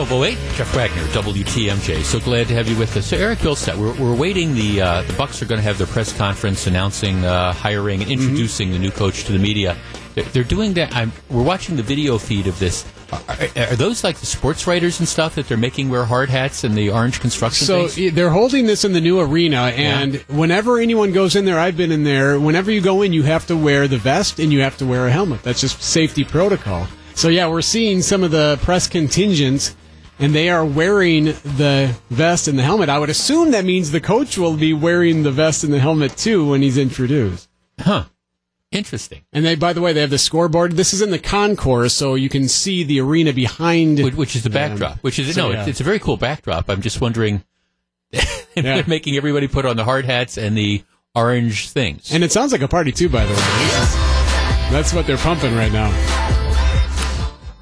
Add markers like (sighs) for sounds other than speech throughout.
1208, Jeff Wagner, WTMJ. So glad to have you with us. So Eric Bilstead, we're, we're waiting. The uh, the Bucks are going to have their press conference announcing uh, hiring and introducing mm-hmm. the new coach to the media. They're, they're doing that. I'm, we're watching the video feed of this. Are, are, those like the sports writers and stuff that they're making wear hard hats and the orange construction? So things? they're holding this in the new arena, and yeah. whenever anyone goes in there, I've been in there. Whenever you go in, you have to wear the vest and you have to wear a helmet. That's just safety protocol. So yeah, we're seeing some of the press contingents, and they are wearing the vest and the helmet. I would assume that means the coach will be wearing the vest and the helmet too when he's introduced. Huh. Interesting. And they, by the way, they have the scoreboard. This is in the concourse, so you can see the arena behind, which, which is the um, backdrop. Which is so, no, yeah. it's, it's, a very cool backdrop. I'm just wondering (laughs) if yeah. they're making everybody put on the hard hats and the orange things. And it sounds like a party too, by the way. That's what they're pumping right now.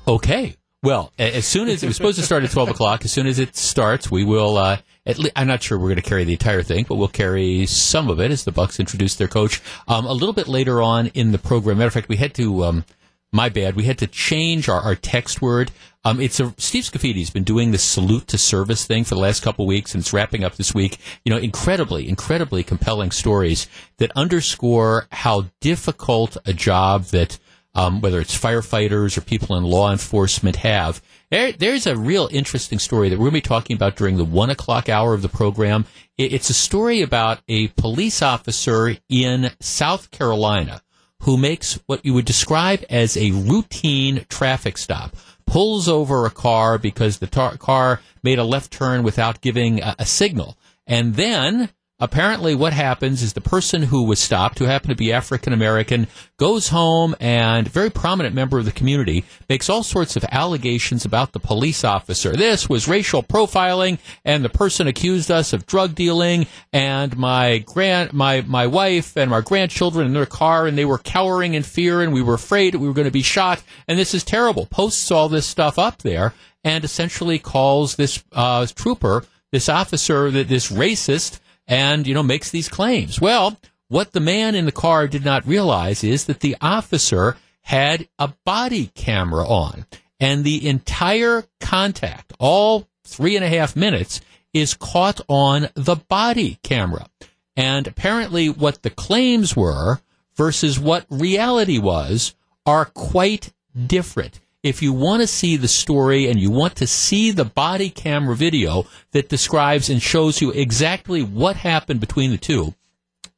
Okay. Well, as soon as it was supposed to start at twelve o'clock, as soon as it starts, we will. Uh, at le- I'm not sure we're going to carry the entire thing, but we'll carry some of it as the Bucks introduce their coach. Um, a little bit later on in the program. Matter of fact, we had to. Um, my bad. We had to change our, our text word. Um, it's a Steve Scaffidi's been doing this salute to service thing for the last couple weeks, and it's wrapping up this week. You know, incredibly, incredibly compelling stories that underscore how difficult a job that um, whether it's firefighters or people in law enforcement have. There, there's a real interesting story that we're going to be talking about during the one o'clock hour of the program. It, it's a story about a police officer in South Carolina who makes what you would describe as a routine traffic stop. Pulls over a car because the tar- car made a left turn without giving a, a signal. And then apparently what happens is the person who was stopped, who happened to be African American, goes home and very prominent member of the community makes all sorts of allegations about the police officer. This was racial profiling and the person accused us of drug dealing and my grand my my wife and our grandchildren in their car and they were cowering in fear and we were afraid we were going to be shot and this is terrible. Posts all this stuff up there and essentially calls this uh, trooper, this officer, this racist and, you know, makes these claims. Well, what the man in the car did not realize is that the officer had a body camera on and the entire contact, all three and a half minutes, is caught on the body camera. And apparently what the claims were versus what reality was are quite different if you want to see the story and you want to see the body camera video that describes and shows you exactly what happened between the two,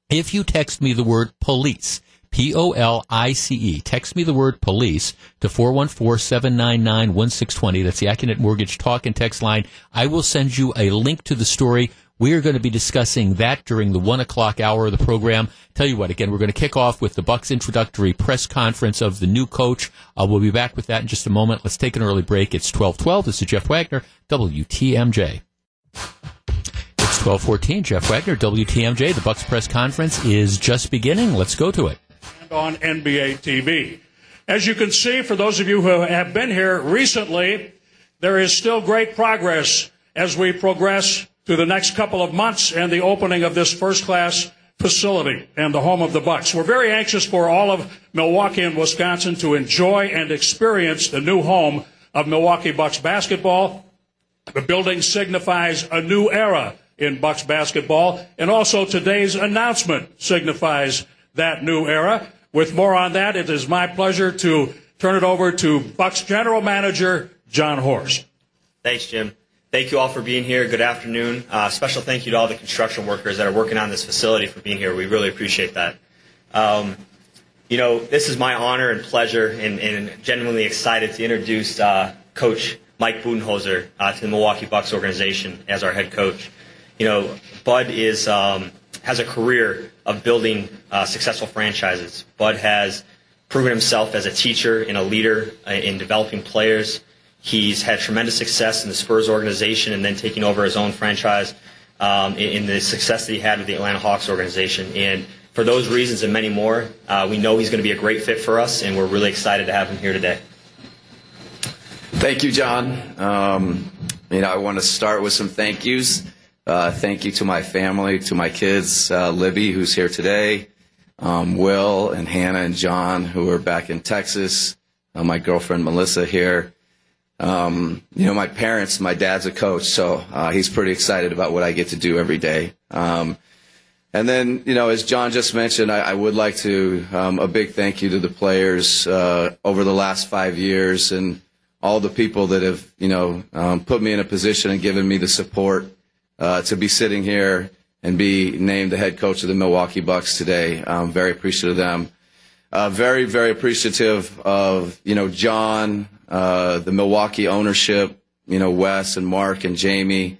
if you text me the word police, P O L I C E. Text me the word police to 414 799 1620. That's the Accunet Mortgage talk and text line. I will send you a link to the story we are going to be discussing that during the one o'clock hour of the program. Tell you what, again, we're going to kick off with the Bucks introductory press conference of the new coach. Uh, we'll be back with that in just a moment. Let's take an early break. It's twelve twelve. This is Jeff Wagner, WTMJ. It's twelve fourteen. Jeff Wagner, WTMJ. The Bucks press conference is just beginning. Let's go to it. On NBA TV. As you can see, for those of you who have been here recently, there is still great progress as we progress to the next couple of months and the opening of this first class facility and the home of the Bucks. We're very anxious for all of Milwaukee and Wisconsin to enjoy and experience the new home of Milwaukee Bucks basketball. The building signifies a new era in Bucks basketball, and also today's announcement signifies that new era. With more on that, it is my pleasure to turn it over to Bucks General Manager Jon Horst. Thanks, Jim. Thank you all for being here. Good afternoon. Uh, special thank you to all the construction workers that are working on this facility for being here. We really appreciate that. Um, you know, this is my honor and pleasure and, and genuinely excited to introduce uh, Coach Mike Budenholzer uh, to the Milwaukee Bucks organization as our head coach. You know, Bud is um, has a career of building uh, successful franchises. Bud has proven himself as a teacher and a leader uh, in developing players. He's had tremendous success in the Spurs organization and then taking over his own franchise um, in, in, the success that he had with the Atlanta Hawks organization. And for those reasons and many more, uh, we know he's going to be a great fit for us, and we're really excited to have him here today. Thank you, John. Um, you know, I want to start with some thank yous. Uh, thank you to my family, to my kids, uh, Libby, who's here today, um, Will and Hannah and John, who are back in Texas, uh, my girlfriend Melissa here. Um, you know, my parents, my dad's a coach, so uh, he's pretty excited about what I get to do every day. Um, and then, you know, as John just mentioned, I, I would like to um, a big thank you to the players uh, over the last five years and all the people that have, you know, um, put me in a position and given me the support uh, to be sitting here and be named the head coach of the Milwaukee Bucks today. I'm very appreciative of them. Uh, very, very appreciative of you know John, uh, the Milwaukee ownership, you know Wes and Marc and Jamie.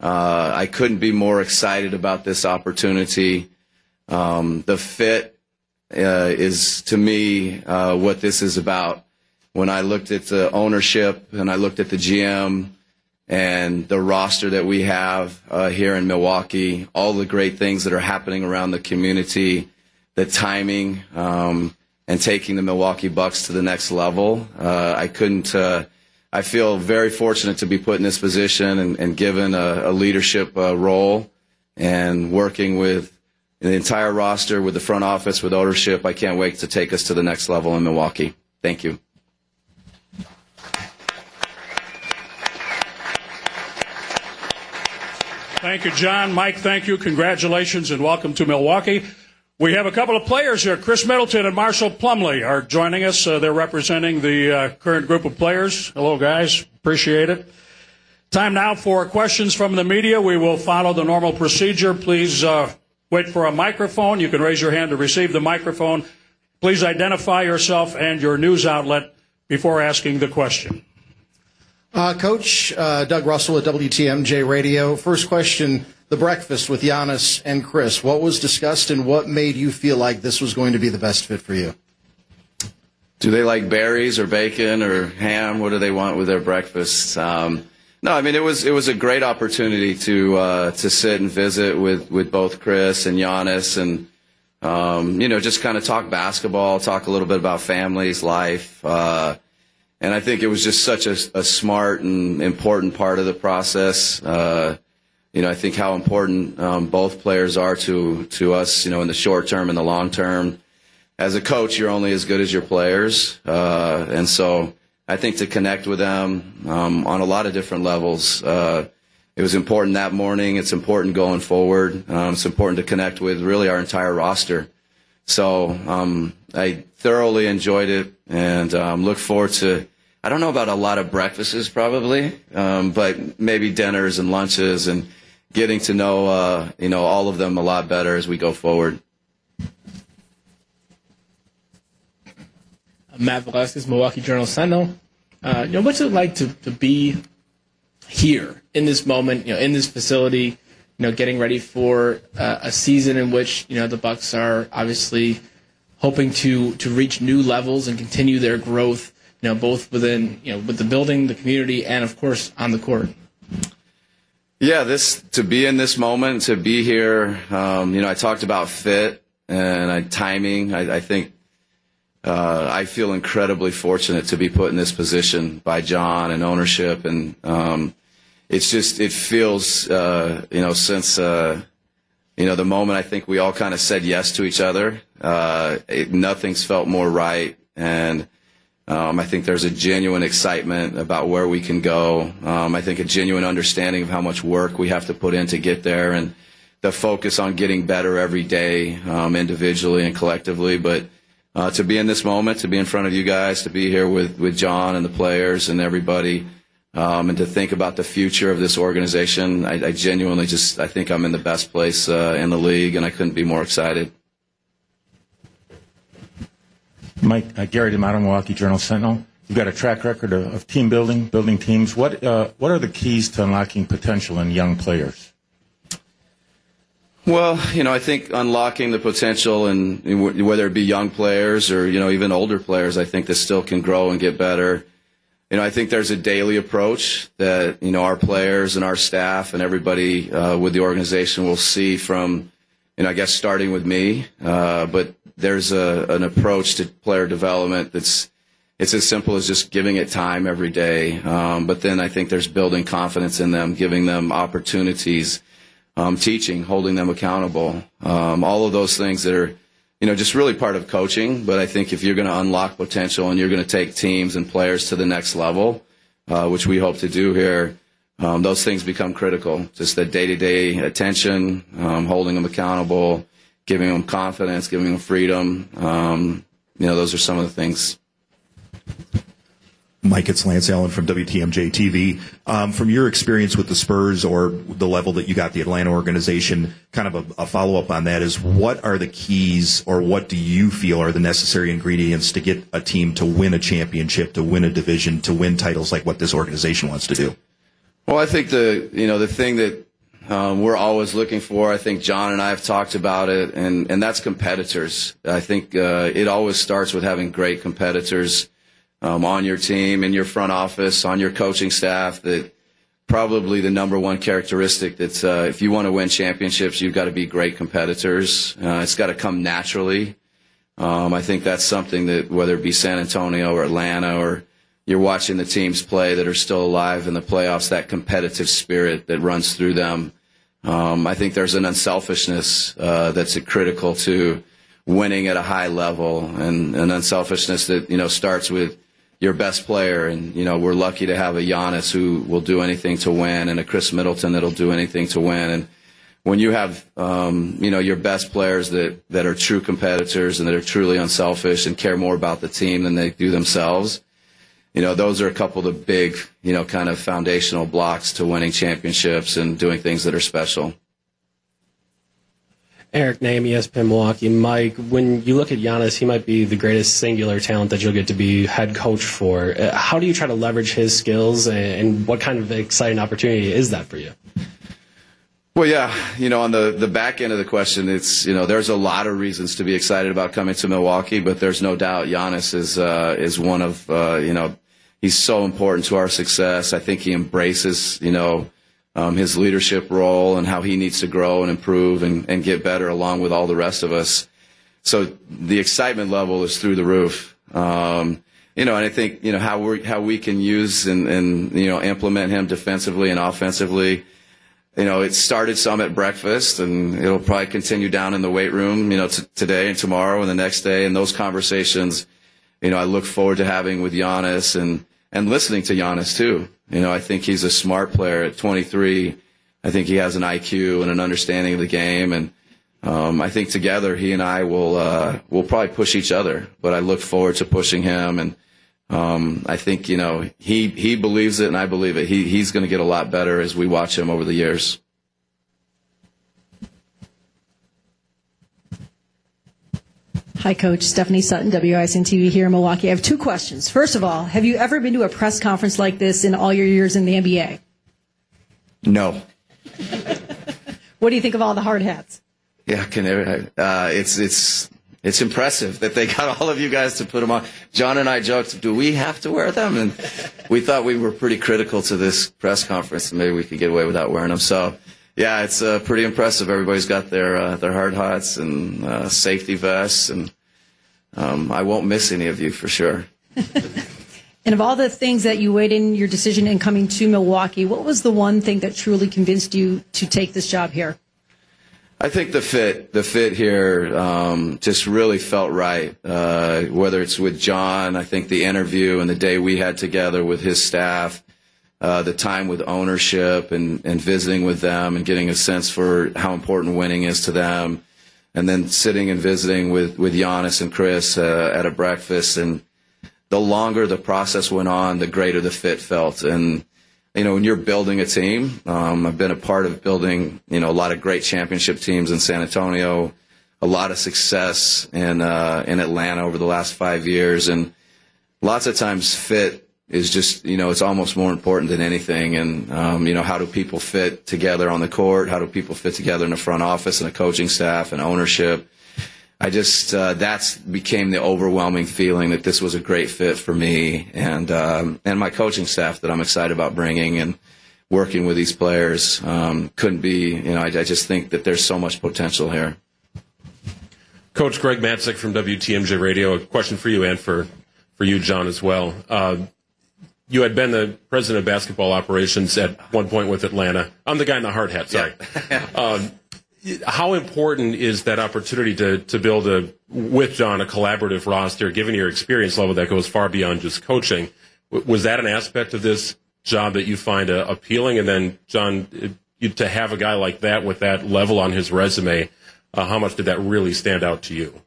Uh, I couldn't be more excited about this opportunity. Um, the fit uh, is to me uh, what this is about. When I looked at the ownership and I looked at the GM and the roster that we have uh, here in Milwaukee, all the great things that are happening around the community, the timing, um, and taking the Milwaukee Bucks to the next level. Uh, I couldn't. Uh, I feel very fortunate to be put in this position and, and given a, a leadership uh, role and working with the entire roster, with the front office, with ownership. I can't wait to take us to the next level in Milwaukee. Thank you. Thank you, John. Mike, thank you. Congratulations and welcome to Milwaukee. We have a couple of players here. Khris Middleton and Marshall Plumlee are joining us. Uh, they're representing the uh, current group of players. Hello, guys. Appreciate it. Time now for questions from the media. We will follow the normal procedure. Please uh, wait for a microphone. You can raise your hand to receive the microphone. Please identify yourself and your news outlet before asking the question. Uh, Coach uh, Doug Russell at WTMJ Radio. First question the breakfast with Giannis and Khris. What was discussed and what made you feel like this was going to be the best fit for you? Do they like berries or bacon or ham? What do they want with their breakfast? Um, no, I mean it was it was a great opportunity to uh, to sit and visit with, with both Khris and Giannis and um, you know just kind of talk basketball, talk a little bit about families, life. Uh, and I think it was just such a, a smart and important part of the process. Uh, you know, I think how important um, both players are to to us. You know, in the short term and the long term. As a coach, you're only as good as your players, uh, and so I think to connect with them um, on a lot of different levels. Uh, it was important that morning. It's important going forward. Um, it's important to connect with really our entire roster. So um, I thoroughly enjoyed it and um, look forward to. I don't know about a lot of breakfasts probably, um, but maybe dinners and lunches and getting to know uh, you know all of them a lot better as we go forward. Matt Velazquez, Milwaukee Journal Sentinel. Uh, you know, what's it like to, to be here in this moment, you know, in this facility, you know, getting ready for uh, a season in which you know the Bucks are obviously hoping to to reach new levels and continue their growth, you know, both within you know with the building, the community, and of course on the court. Yeah, this to be in this moment, to be here. Um, you know, I talked about fit and timing. I, I think uh, I feel incredibly fortunate to be put in this position by John and ownership, and um, it's just it feels uh, you know since uh, you know the moment I think we all kind of said yes to each other. Uh, it, nothing's felt more right, and um, I think there's a genuine excitement about where we can go. Um, I think a genuine understanding of how much work we have to put in to get there, and the focus on getting better every day, um, individually and collectively, but uh, to be in this moment, to be in front of you guys, to be here with, with John and the players and everybody, um, and to think about the future of this organization. I, I, genuinely just I think I'm in the best place uh, in the league, and I couldn't be more excited. Mike uh, Gary D'Amato, Milwaukee Journal Sentinel. You've got a track record of, of team building, building teams. What uh, what are the keys to unlocking potential in young players? Well, you know, I think unlocking the potential and whether it be young players or, you know, even older players, I think this still can grow and get better. You know, I think there's a daily approach that, you know, our players and our staff and everybody uh, with the organization will see from, you know, I guess starting with me. Uh, but there's a, an approach to player development that's, it's as simple as just giving it time every day. Um, but then I think there's building confidence in them, giving them opportunities um, teaching, holding them accountable, um, all of those things that are, you know, just really part of coaching. But I think if you're going to unlock potential and you're going to take teams and players to the next level, uh, which we hope to do here, um, those things become critical. Just the day to day attention, um, holding them accountable, giving them confidence, giving them freedom. Um, you know, those are some of the things. Mike, it's Lance Allen from WTMJ TV. Um, from your experience with the Spurs or the level that you got the Atlanta organization, kind of a, a follow up on that is what are the keys or what do you feel are the necessary ingredients to get a team to win a championship, to win a division, to win titles like what this organization wants to do? Well, I think the you know the thing that um, we're always looking for. I think John and I have talked about it, and and that's competitors. I think uh, it always starts with having great competitors um, on your team, in your front office, on your coaching staff. That probably the number one characteristic. That's uh, if you want to win championships, you've got to be great competitors. Uh, it's got to come naturally. Um, I think that's something that whether it be San Antonio or Atlanta or you're watching the teams play that are still alive in the playoffs, that competitive spirit that runs through them. Um, I think there's an unselfishness uh, that's critical to winning at a high level, and an unselfishness that you know starts with your best player. And you know we're lucky to have a Giannis who will do anything to win, and a Khris Middleton that'll do anything to win. And when you have um, you know your best players that that are true competitors and that are truly unselfish and care more about the team than they do themselves you know, those are a couple of the big, you know, kind of foundational blocks to winning championships and doing things that are special. Eric Nehm, ESPN Milwaukee. Mike, when you look at Giannis, he might be the greatest singular talent that you'll get to be head coach for. Uh, how do you try to leverage his skills, and what kind of exciting opportunity is that for you? Well, yeah, you know, on the, the back end of the question, it's, you know, there's a lot of reasons to be excited about coming to Milwaukee, but there's no doubt Giannis is, uh, is one of, uh, you know, he's so important to our success. I think he embraces, you know, um, his leadership role and how he needs to grow and improve and, and get better along with all the rest of us. So the excitement level is through the roof. Um, you know, and I think, you know, how we how we can use and, and, you know, implement him defensively and offensively. You know, it started some at breakfast and it'll probably continue down in the weight room, you know, t- today and tomorrow and the next day. And those conversations, you know, I look forward to having with Giannis and, and listening to Giannis too. You know, I think he's a smart player at 23. I think he has an IQ and an understanding of the game, and um, I think together he and I will uh, will probably push each other. But I look forward to pushing him, and um, I think you know he he believes it, and I believe it. He he's going to get a lot better as we watch him over the years. Hi, Coach. Stephanie Sutton, WISN TV here in Milwaukee. I have two questions. First of all, have you ever been to a press conference like this in all your years in the NBA? No. what do you think of all the hard hats? Yeah, can uh, it's it's it's impressive that they got all of you guys to put them on. John and I joked, do we have to wear them? And we thought we were pretty critical to this press conference, and maybe we could get away without wearing them. So yeah, it's uh, pretty impressive. Everybody's got their uh, their hard hats and uh, safety vests, and um, I won't miss any of you for sure. (laughs) and of all the things that you weighed in your decision in coming to Milwaukee, what was the one thing that truly convinced you to take this job here? I think the fit, the fit here, um, just really felt right. Uh, whether it's with John, I think the interview and the day we had together with his staff, uh, the time with ownership and, and visiting with them and getting a sense for how important winning is to them. And then sitting and visiting with, with Giannis and Khris uh, at a breakfast. And the longer the process went on, the greater the fit felt. And, you know, when you're building a team, um, I've been a part of building, you know, a lot of great championship teams in San Antonio, a lot of success in, uh, in Atlanta over the last five years. And lots of times fit is just you know it's almost more important than anything. And um, you know how do people fit together on the court? How do people fit together in the front office and a coaching staff and ownership? I just uh, that's became the overwhelming feeling that this was a great fit for me and um, and my coaching staff that I'm excited about bringing and working with these players. Um, couldn't be you know I, I just think that there's so much potential here. Coach Greg Matzek from WTMJ Radio. A question for you and for for you, John, as well. Uh, you had been the president of basketball operations at one point with Atlanta. I'm the guy in the hard hat. Sorry. Yeah. (laughs) um, how important is that opportunity to to build a with John a collaborative roster, given your experience level that goes far beyond just coaching? W- was that an aspect of this job that you find uh, appealing? And then, John, you, to have a guy like that with that level on his resume, uh, how much did that really stand out to you?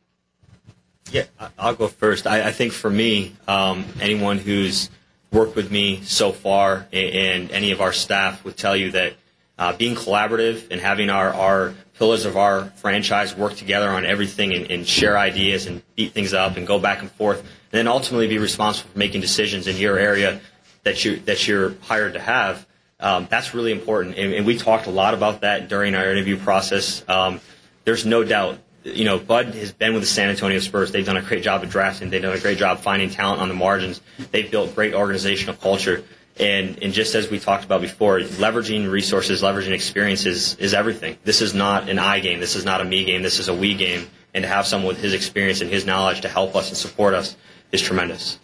Yeah, I'll go first. I, I think for me, um, anyone who's worked with me so far and any of our staff would tell you that uh, being collaborative and having our, our pillars of our franchise work together on everything and, and share ideas and beat things up and go back and forth, and then ultimately be responsible for making decisions in your area that you that you're hired to have. Um, that's really important, and, and we talked a lot about that during our interview process. Um, there's no doubt, you know, Bud has been with the San Antonio Spurs. They've done a great job of drafting. They've done a great job finding talent on the margins. They've built great organizational culture. And, and just as we talked about before, leveraging resources, leveraging experiences is everything. This is not an I game. This is not a me game. This is a we game. And to have someone with his experience and his knowledge to help us and support us is tremendous.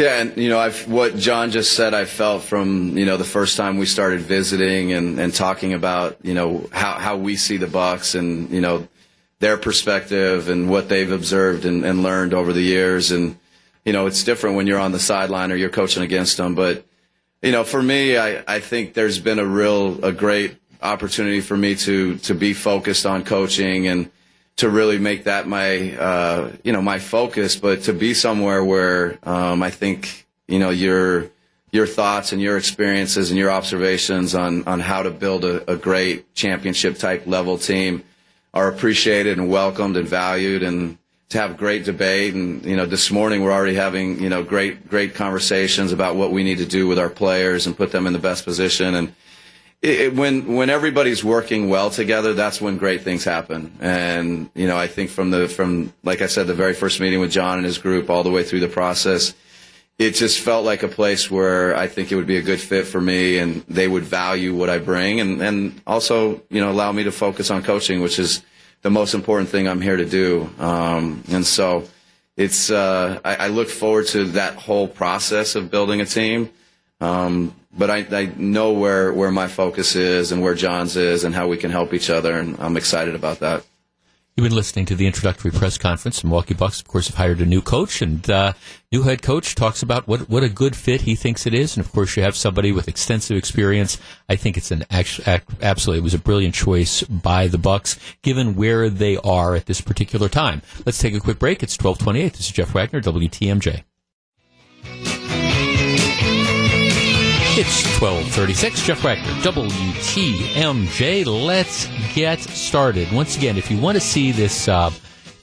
Yeah, and you know, I've, what John just said, I felt from you know the first time we started visiting and, and talking about you know how, how we see the Bucks and you know their perspective and what they've observed and, and learned over the years, and you know it's different when you're on the sideline or you're coaching against them. But you know, for me, I, I think there's been a real a great opportunity for me to to be focused on coaching and to really make that my uh, you know my focus, but to be somewhere where um, I think you know your your thoughts and your experiences and your observations on on how to build a, a great championship type level team are appreciated and welcomed and valued and to have great debate and you know this morning we're already having you know great great conversations about what we need to do with our players and put them in the best position and it, when when everybody's working well together, that's when great things happen. And you know, I think from the from like I said, the very first meeting with John and his group, all the way through the process, it just felt like a place where I think it would be a good fit for me, and they would value what I bring, and and also you know allow me to focus on coaching, which is the most important thing I'm here to do. Um, and so it's uh, I, I look forward to that whole process of building a team. Um, but I, I know where, where my focus is and where John's is and how we can help each other, and I'm excited about that. You've been listening to the introductory press conference. Milwaukee Bucks, of course, have hired a new coach, and uh, new head coach talks about what what a good fit he thinks it is. And of course, you have somebody with extensive experience. I think it's an act, act, absolutely it was a brilliant choice by the Bucks, given where they are at this particular time. Let's take a quick break. It's twelve twenty eight. This is Jeff Wagner, WTMJ. It's 1236. Jeff Wagner, WTMJ. Let's get started. Once again, if you want to see this, uh,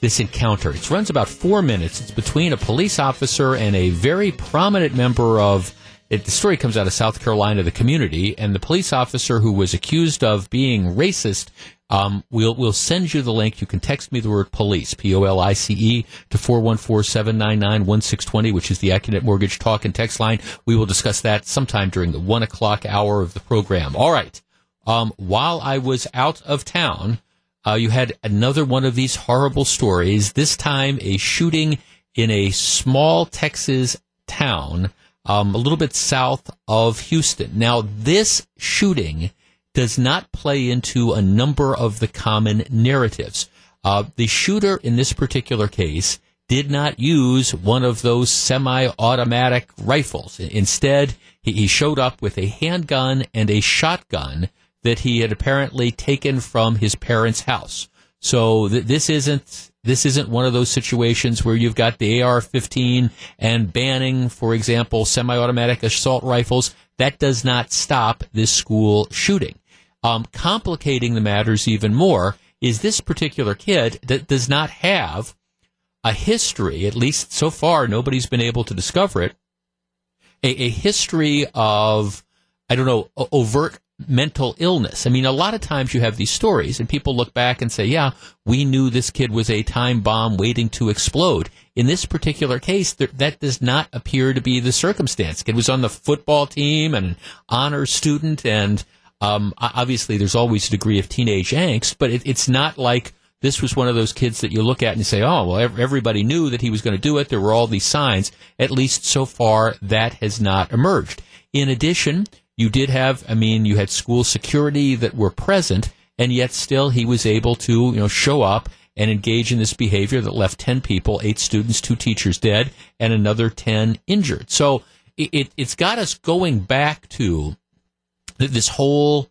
this encounter, it runs about four minutes. It's between a police officer and a very prominent member of it, the story comes out of South Carolina, the community, and the police officer who was accused of being racist. Um, we'll we'll send you the link. You can text me the word police, P O L I C E, to 414-799-1620, which is the Accunet Mortgage talk and text line. We will discuss that sometime during the one o'clock hour of the program. All right. Um, while I was out of town, uh, you had another one of these horrible stories. This time, a shooting in a small Texas town um, a little bit south of Houston. Now, this shooting does not play into a number of the common narratives. Uh, the shooter in this particular case did not use one of those semi-automatic rifles. Instead, he, he showed up with a handgun and a shotgun that he had apparently taken from his parents' house. So th- this isn't this isn't one of those situations where you've got the AR-15 and banning, for example, semi-automatic assault rifles. That does not stop this school shooting. Um, complicating the matters even more is this particular kid that does not have a history, at least so far, nobody's been able to discover it, a, a history of, I don't know, overt mental illness. I mean, a lot of times you have these stories and people look back and say, yeah, we knew this kid was a time bomb waiting to explode. In this particular case, th- that does not appear to be the circumstance. Kid was on the football team and an honor student and, um, obviously there's always a degree of teenage angst, but it, it's not like this was one of those kids that you look at and say, oh, well, everybody knew that he was going to do it. There were all these signs. At least so far, that has not emerged. In addition, you did have, I mean, you had school security that were present, and yet still he was able to, you know, show up and engage in this behavior that left 10 people, eight students, two teachers dead, and another 10 injured. So it, it, it's got us going back to this whole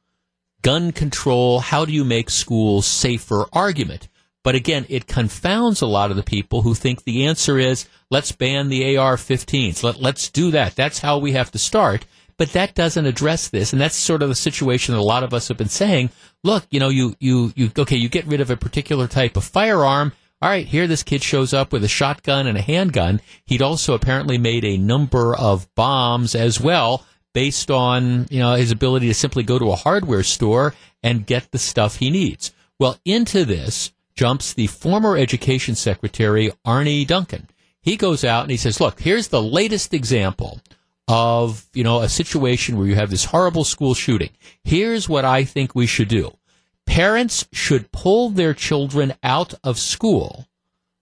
gun control, how do you make schools safer argument. But again, it confounds a lot of the people who think the answer is let's ban the AR 15s. Let, let's do that. That's how we have to start. But that doesn't address this. And that's sort of the situation that a lot of us have been saying. Look, you know, you, you, you, okay, you get rid of a particular type of firearm. All right, here this kid shows up with a shotgun and a handgun. He'd also apparently made a number of bombs as well based on, you know, his ability to simply go to a hardware store and get the stuff he needs. Well, into this, jumps the former education secretary, Arne Duncan. He goes out and he says, look, here's the latest example of, you know, a situation where you have this horrible school shooting. Here's what I think we should do. Parents should pull their children out of school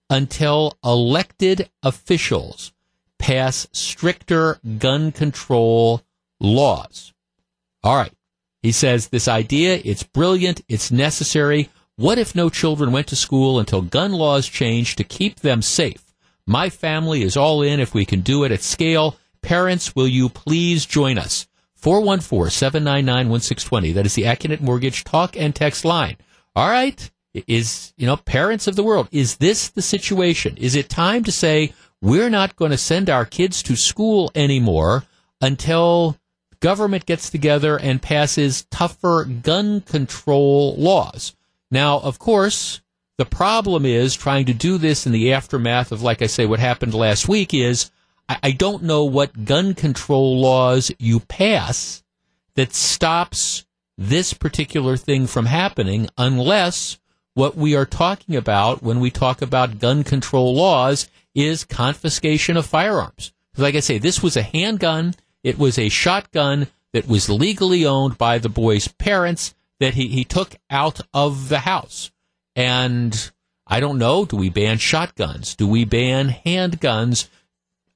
until elected officials pass stricter gun control laws. All right. He says this idea, it's brilliant, it's necessary. What if no children went to school until gun laws changed to keep them safe? My family is all in if we can do it at scale. Parents, will you please join us? 414-799-1620. That is the Accunet Mortgage talk and text line. All right. Is, you know, parents of the world, is this the situation? Is it time to say we're not going to send our kids to school anymore until government gets together and passes tougher gun control laws? Now, of course, the problem is trying to do this in the aftermath of, like I say, what happened last week is I, I don't know what gun control laws you pass that stops this particular thing from happening unless what we are talking about when we talk about gun control laws is confiscation of firearms. Like I say, this was a handgun. It was a shotgun that was legally owned by the boy's parents that he, he took out of the house. And I don't know, do we ban shotguns? Do we ban handguns?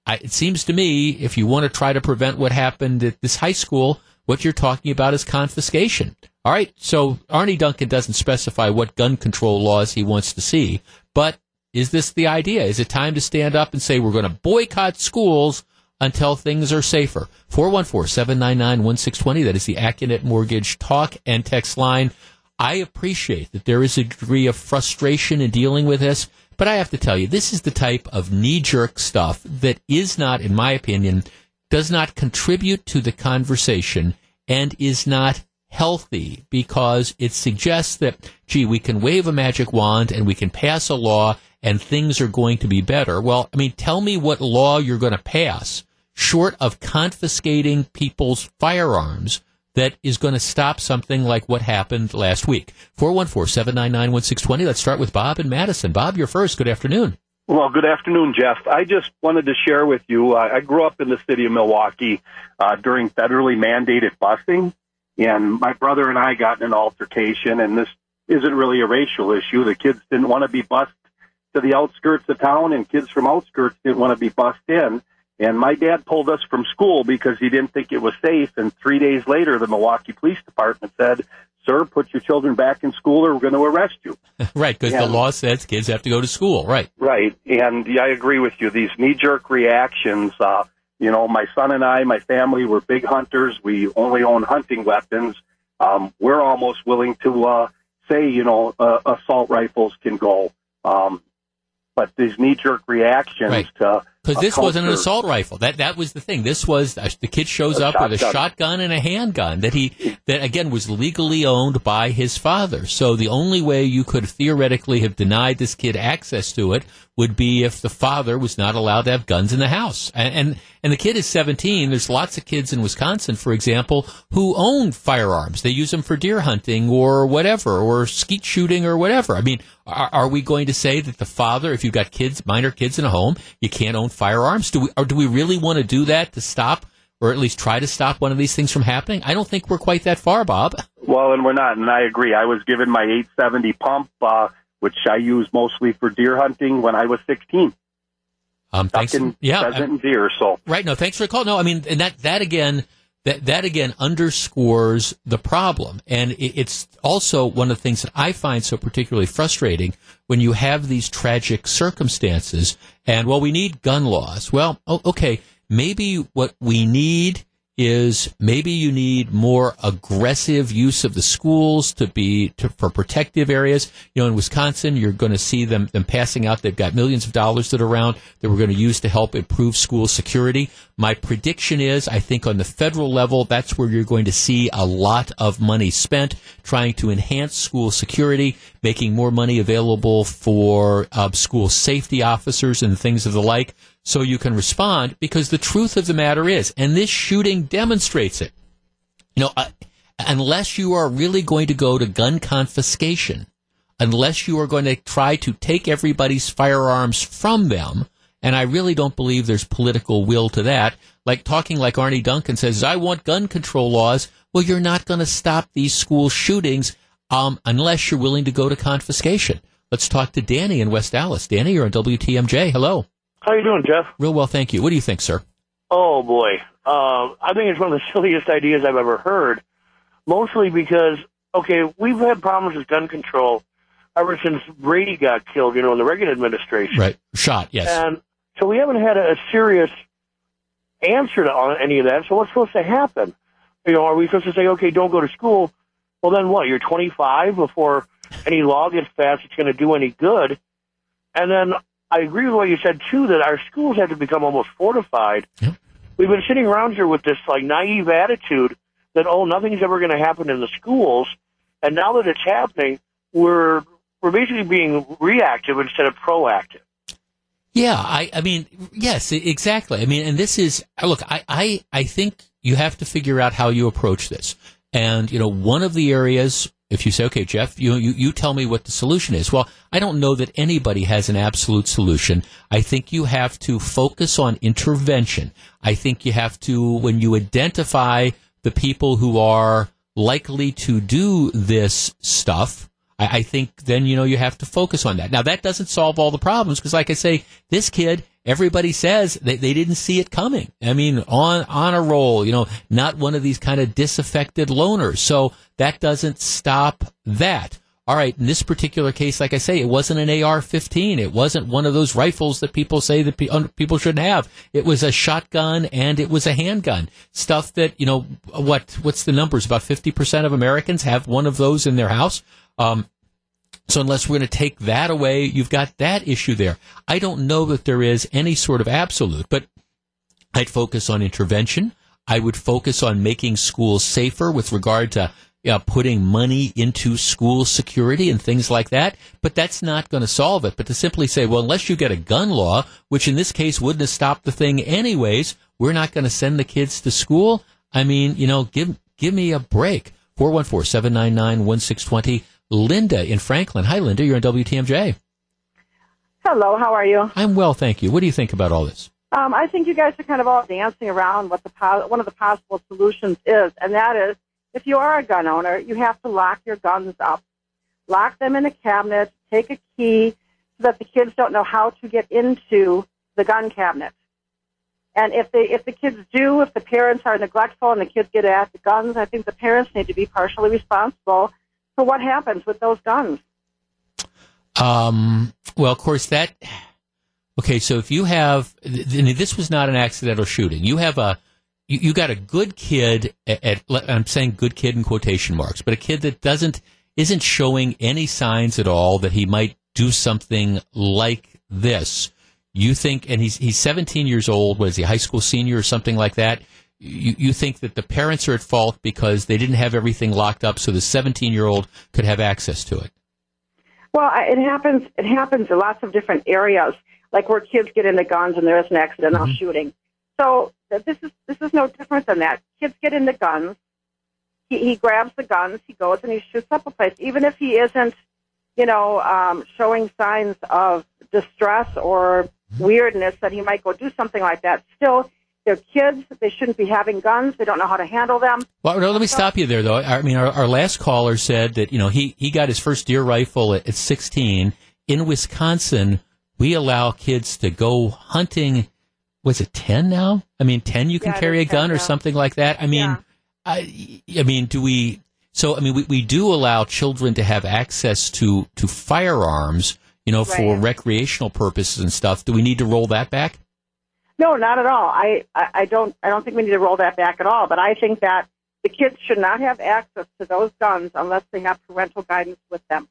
I, it seems to me if you want to try to prevent what happened at this high school, what you're talking about is confiscation. All right, so Arne Duncan doesn't specify what gun control laws he wants to see, but is this the idea? Is it time to stand up and say we're going to boycott schools until things are safer. 414-799-1620. That is the Accunet Mortgage talk and text line. I appreciate that there is a degree of frustration in dealing with this, but I have to tell you, this is the type of knee-jerk stuff that is not, in my opinion, does not contribute to the conversation and is not healthy because it suggests that, gee, we can wave a magic wand and we can pass a law and things are going to be better. Well, I mean, tell me what law you're going to pass short of confiscating people's firearms that is going to stop something like what happened last week. 414-799-1620. Let's start with Bob and Madison. Bob, you're first. Good afternoon. Well, good afternoon, Jeff. I just wanted to share with you. Uh, I grew up in the city of Milwaukee uh, during federally mandated busing, and my brother and I got in an altercation. And this isn't really a racial issue. The kids didn't want to be bused to the outskirts of town, and kids from outskirts didn't want to be bused in. And my dad pulled us from school because he didn't think it was safe. And three days later, the Milwaukee Police Department said, Sir, put your children back in school or we're going to arrest you. (laughs) right, because the law says kids have to go to school. Right. Right. And yeah, I agree with you. These knee jerk reactions, uh, you know, my son and I, my family, were big hunters. We only own hunting weapons. Um, we're almost willing to uh, say, you know, uh, assault rifles can go. Um, but these knee jerk reactions right. to because this wasn't an assault rifle. That that was the thing. This was uh, the kid shows A up with a shotgun. shotgun and a handgun that he that again was legally owned by his father. So the only way you could theoretically have denied this kid access to it would be if the father was not allowed to have guns in the house. And and, and the kid is 17. There's lots of kids in Wisconsin, for example, who own firearms. They use them for deer hunting or whatever, or skeet shooting or whatever. I mean, are, are we going to say that the father, if you've got kids, minor kids in a home, you can't own firearms? Do we, or do we really want to do that to stop, or at least try to stop one of these things from happening? I don't think we're quite that far, Bob. Well, and we're not, and I agree. I was given my 870 pump, uh, which I use mostly for deer hunting when I was 16. Um, thanks. Yeah, pheasant and deer. So Right. No, thanks for the call. No, I mean, and that, that again, that that again underscores the problem, and it, it's also one of the things that I find so particularly frustrating when you have these tragic circumstances. And well, we need gun laws. Well, okay, maybe what we need is maybe you need more aggressive use of the schools to be to, for protective areas. You know, in Wisconsin, you're going to see them them passing out. They've got millions of dollars that are around that we're going to use to help improve school security. My prediction is, I think on the federal level, that's where you're going to see a lot of money spent trying to enhance school security, making more money available for uh, school safety officers and things of the like so you can respond because the truth of the matter is, and this shooting demonstrates it, you know, uh, unless you are really going to go to gun confiscation, unless you are going to try to take everybody's firearms from them, and I really don't believe there's political will to that, like talking like Arne Duncan says, I want gun control laws. Well, you're not going to stop these school shootings um, unless you're willing to go to confiscation. Let's talk to Danny in West Allis. Danny, you're on WTMJ. Hello. How you doing, Jeff? Real well, thank you. What do you think, sir? Oh boy, uh, I think it's one of the (laughs) silliest ideas I've ever heard. Mostly because, okay, we've had problems with gun control ever since Brady got killed. You know, in the Reagan administration. Right, shot. Yes. And so we haven't had a, a serious answer to on any of that. So what's supposed to happen? You know, are we supposed to say, okay, don't go to school? Well, then what? You're 25 before any law gets passed that's going to do any good. And then I agree with what you said too that our schools have to become almost fortified. We've been sitting around here with this like naive attitude that oh nothing's ever going to happen in the schools, and now that it's happening, we're we're basically being reactive instead of proactive. Yeah, I, I mean, yes, exactly. I mean, and this is look, I, I, I think you have to figure out how you approach this. And you know, one of the areas, if you say, okay, Jeff, you you you tell me what the solution is. Well, I don't know that anybody has an absolute solution. I think you have to focus on intervention. I think you have to, when you identify the people who are likely to do this stuff, I, I think then you know you have to focus on that. Now that doesn't solve all the problems because, like I say, this kid, everybody says they, they didn't see it coming. I mean, on on a roll, you know, not one of these kind of disaffected loners. So that doesn't stop that. All right, in this particular case, like I say, it wasn't an AR-15. It wasn't one of those rifles that people say that pe- people shouldn't have. It was a shotgun and it was a handgun. Stuff that you know what? What's the numbers? About fifty percent of Americans have one of those in their house. Um, so unless we're going to take that away, you've got that issue there. I don't know that there is any sort of absolute, but I'd focus on intervention. I would focus on making schools safer with regard to putting money into school security and things like that. But that's not going to solve it. But to simply say, well, unless you get a gun law, which in this case wouldn't have stopped the thing anyways, we're not going to send the kids to school. I mean, you know, give give me a break. 414-799-1620. Linda in Franklin. Hi, Linda. You're on WTMJ. Hello, how are you? I'm well, thank you. What do you think about all this? Um, I think you guys are kind of all dancing around what the po- one of the possible solutions is, and that is if you are a gun owner, you have to lock your guns up, lock them in a cabinet, take a key so that the kids don't know how to get into the gun cabinet. And if they if the kids do, if the parents are neglectful and the kids get at the guns, I think the parents need to be partially responsible for what happens with those guns. Um, well, of course, that. Okay, so if you have, th- th- this was not an accidental shooting. You have a, you, you got a good kid at, at, I'm saying good kid in quotation marks, but a kid that doesn't, isn't showing any signs at all that he might do something like this. You think, and he's, he's 17 years old, was he, high school senior or something like that? You, you think that the parents are at fault because they didn't have everything locked up so the 17 year old could have access to it? Well, it happens. It happens in lots of different areas, like where kids get into guns and there is an accidental mm-hmm. shooting. So uh, this is this is no different than that. Kids get into guns. He, he grabs the guns. He goes and he shoots up a place, even if he isn't, you know, um, showing signs of distress or mm-hmm. weirdness that he might go do something like that. Still, they're kids. They shouldn't be having guns. They don't know how to handle them. Well, no, let me stop you there, though. I mean, our, our last caller said that you know he he got his first deer rifle at, at 16 in Wisconsin. We allow kids to go hunting was it 10 now? I mean, 10 you can Yeah, carry a gun 10 or something like that. I mean, I, I mean, do we, so, I mean, we, we do allow children to have access to, to firearms, you know, for Right. recreational purposes and stuff. Do we need to roll that back? No, not at all. I, I, I don't I don't think we need to roll that back at all. But I think that the kids should not have access to those guns unless they have parental guidance with them.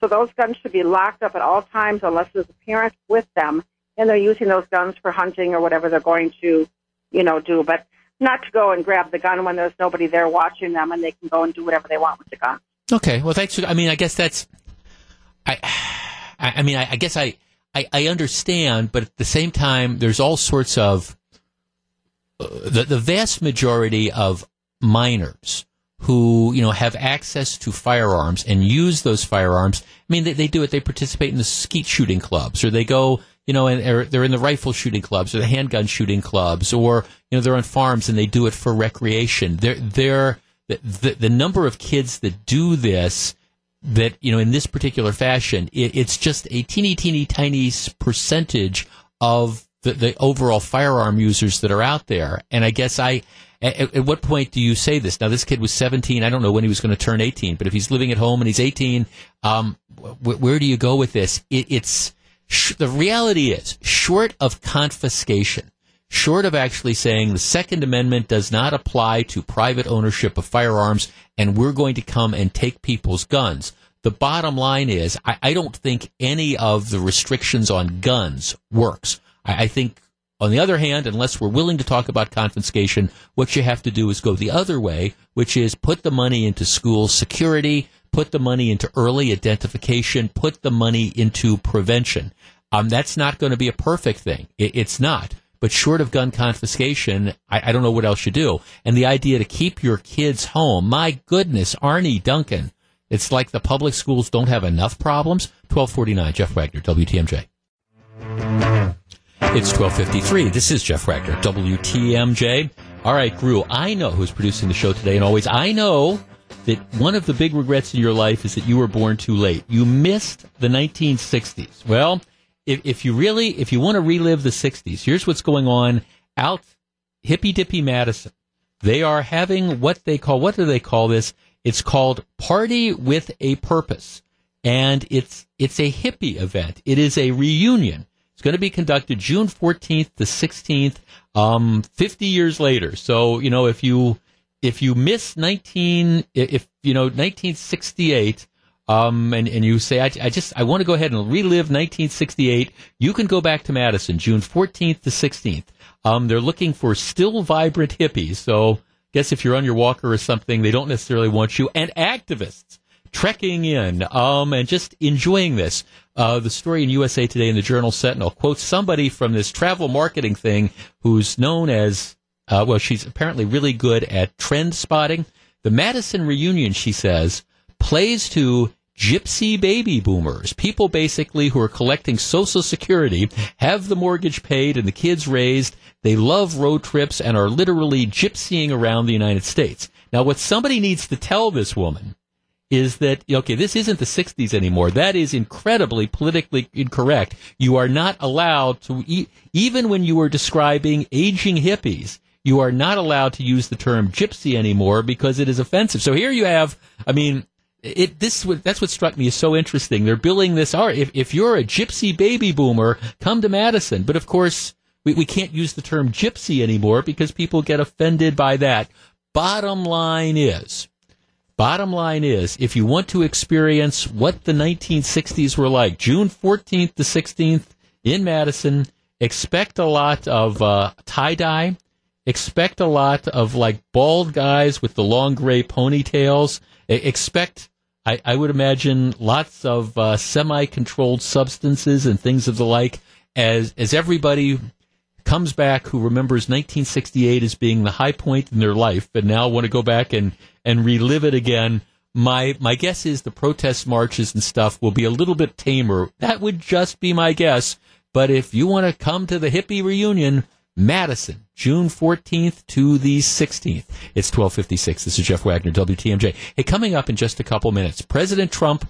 So those guns should be locked up at all times unless there's a parent with them and they're using those guns for hunting or whatever they're going to, you know, do. But not to go and grab the gun when there's nobody there watching them and they can go and do whatever they want with the gun. Okay. Well, thanks. I mean, I guess that's, (sighs) I, I, mean, I, I guess I, I, I understand, but at the same time, there's all sorts of, uh, the, the vast majority of minors who, you know, have access to firearms and use those firearms. I mean, they, they do it. They participate in the skeet shooting clubs or they go, you know, and they're, in the rifle shooting clubs or the handgun shooting clubs or, you know, they're on farms and they do it for recreation. They're, they're, the, the, the number of kids that do this that you know in this particular fashion it, it's just a teeny teeny tiny percentage of the, the overall firearm users that are out there. And i guess i at, at what point do you say this? Now this kid was 17 i don't know when he was going to turn 18 but if he's living at home and he's 18 um, wh- where do you go with this? It, it's sh- the reality is short of confiscation short of actually saying the Second Amendment does not apply to private ownership of firearms and we're going to come and take people's guns. The bottom line is, I, I don't think any of the restrictions on guns works. I, I think, on the other hand, unless we're willing to talk about confiscation, what you have to do is go the other way, which is put the money into school security, put the money into early identification, put the money into prevention. Um, that's not going to be a perfect thing. It, it's not. But short of gun confiscation, I, I don't know what else you do. And the idea to keep your kids home, my goodness, Arne Duncan, it's like the public schools don't have enough problems. 1249, Jeff Wagner, WTMJ. It's 1253. This is Jeff Wagner, WTMJ. All right, Gru, I know who's producing the show today and always. I know that one of the big regrets in your life is that you were born too late. You missed the 1960s. Well, if, if you really, if you want to relive the 60s, here's what's going on out hippy dippy Madison. They are having what they call, what do they call this? It's called Party with a Purpose. And it's, it's a hippie event. It is a reunion. It's going to be conducted June 14th to 16th, um, 50 years later. So, you know, if you, if you miss 19, if, you know, 1968, um, and, and you say, I, I just, I want to go ahead and relive 1968, you can go back to Madison, June 14th to 16th. Um, they're looking for still vibrant hippies. So, guess if you're on your walker or something, they don't necessarily want you. And activists trekking in um, and just enjoying this. Uh, the story in USA Today in the Journal Sentinel quotes somebody from this travel marketing thing who's known as, uh, well, she's apparently really good at trend spotting. The Madison reunion, she says, plays to gypsy baby boomers, people basically who are collecting Social Security, have the mortgage paid and the kids raised. They love road trips and are literally gypsying around the United States. Now, what somebody needs to tell this woman is that okay, this isn't the '60s anymore. That is incredibly politically incorrect. You are not allowed to, even when you are describing aging hippies, you are not allowed to use the term gypsy anymore because it is offensive. So here you have, I mean, it this that's what struck me as so interesting. They're billing this. Right, if if you're a gypsy baby boomer, come to Madison. But of course, we we can't use the term gypsy anymore because people get offended by that. Bottom line is. Bottom line is, if you want to experience what the 1960s were like, June 14th to 16th in Madison, expect a lot of uh, tie dye. Expect a lot of like bald guys with the long gray ponytails. Expect, I, I would imagine, lots of uh, semi-controlled substances and things of the like. As as everybody comes back who remembers 1968 as being the high point in their life and now want to go back and, and relive it again. My, my guess is the protest marches and stuff will be a little bit tamer. That would just be my guess. But if you want to come to the hippie reunion, Madison, June 14th to the 16th. It's 1256. This is Jeff Wagner, WTMJ. Hey, coming up in just a couple minutes, President Trump,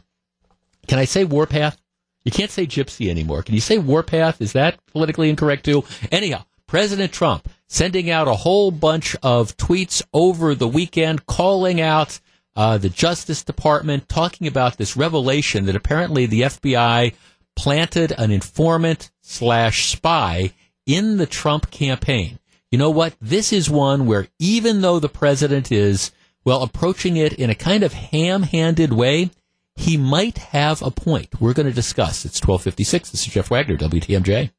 can I say Warpath? You can't say gypsy anymore. Can you say warpath? Is that politically incorrect too? Anyhow, President Trump sending out a whole bunch of tweets over the weekend calling out uh, the Justice Department, talking about this revelation that apparently the FBI planted an informant slash spy in the Trump campaign. You know what? This is one where even though the president is, well, approaching it in a kind of ham handed way, he might have a point. We're going to discuss. It's 1256. This is Jeff Wagner, WTMJ.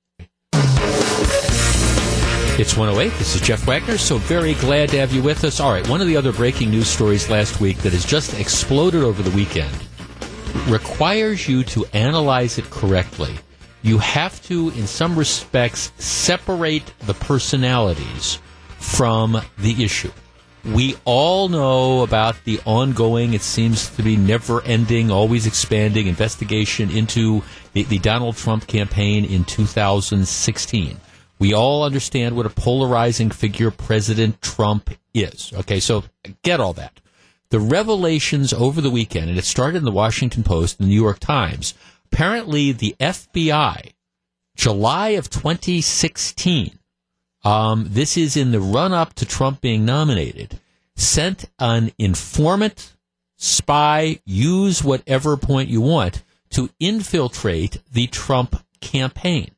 It's 108. This is Jeff Wagner. So very glad to have you with us. All right. One of the other breaking news stories last week that has just exploded over the weekend requires you to analyze it correctly. You have to, in some respects, separate the personalities from the issue. We all know about the ongoing, it seems to be never ending, always expanding investigation into the, the Donald Trump campaign in 2016. We all understand what a polarizing figure President Trump is. Okay, so get all that. The revelations over the weekend, and it started in the Washington Post and the New York Times. Apparently, the FBI, July of 2016, um, this is in the run up to Trump being nominated, sent an informant, spy, use whatever point you want to infiltrate the Trump campaign.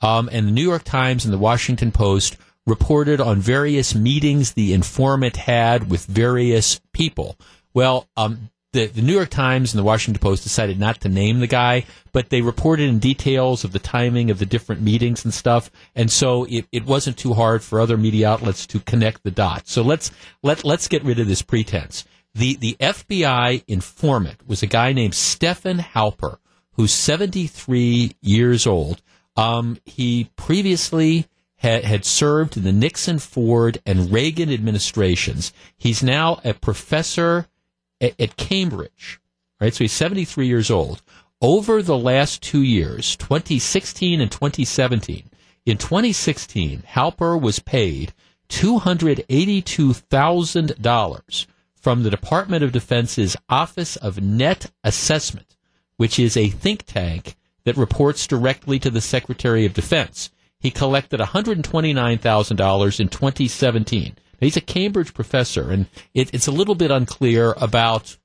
Um, and the New York Times and the Washington Post reported on various meetings the informant had with various people. Well, um, the, the New York Times and the Washington Post decided not to name the guy, but they reported in details of the timing of the different meetings and stuff. And so it, it wasn't too hard for other media outlets to connect the dots. So let's, let, let's get rid of this pretense. The, the FBI informant was a guy named Stefan Halper, who's 73 years old. Um, he previously had, had served in the Nixon, Ford, and Reagan administrations. He's now a professor at, at Cambridge. Right, so he's 73 years old. Over the last two years, 2016 and 2017, in 2016, Halper was paid $282,000 from the Department of Defense's Office of Net Assessment, which is a think tank that reports directly to the Secretary of Defense. He collected $129,000 in 2017. He's a Cambridge professor, and it, it's a little bit unclear about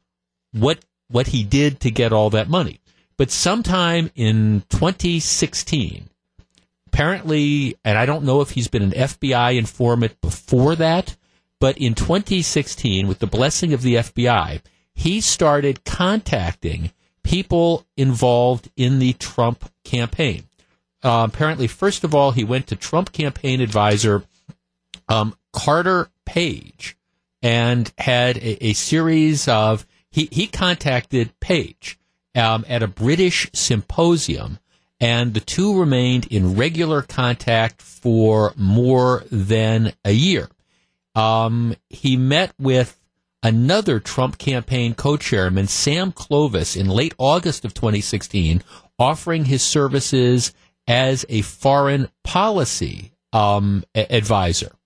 what what he did to get all that money. But sometime in 2016, apparently, and I don't know if he's been an FBI informant before that, but in 2016, with the blessing of the FBI, he started contacting people involved in the Trump campaign. Uh, apparently, first of all, he went to Trump campaign advisor um, Carter Page and had a, a, series of he he contacted Page um, at a British symposium, and the two remained in regular contact for more than a year. Um, he met with another Trump campaign co-chairman, Sam Clovis, in late August of 2016, offering his services as a foreign policy um, advisor.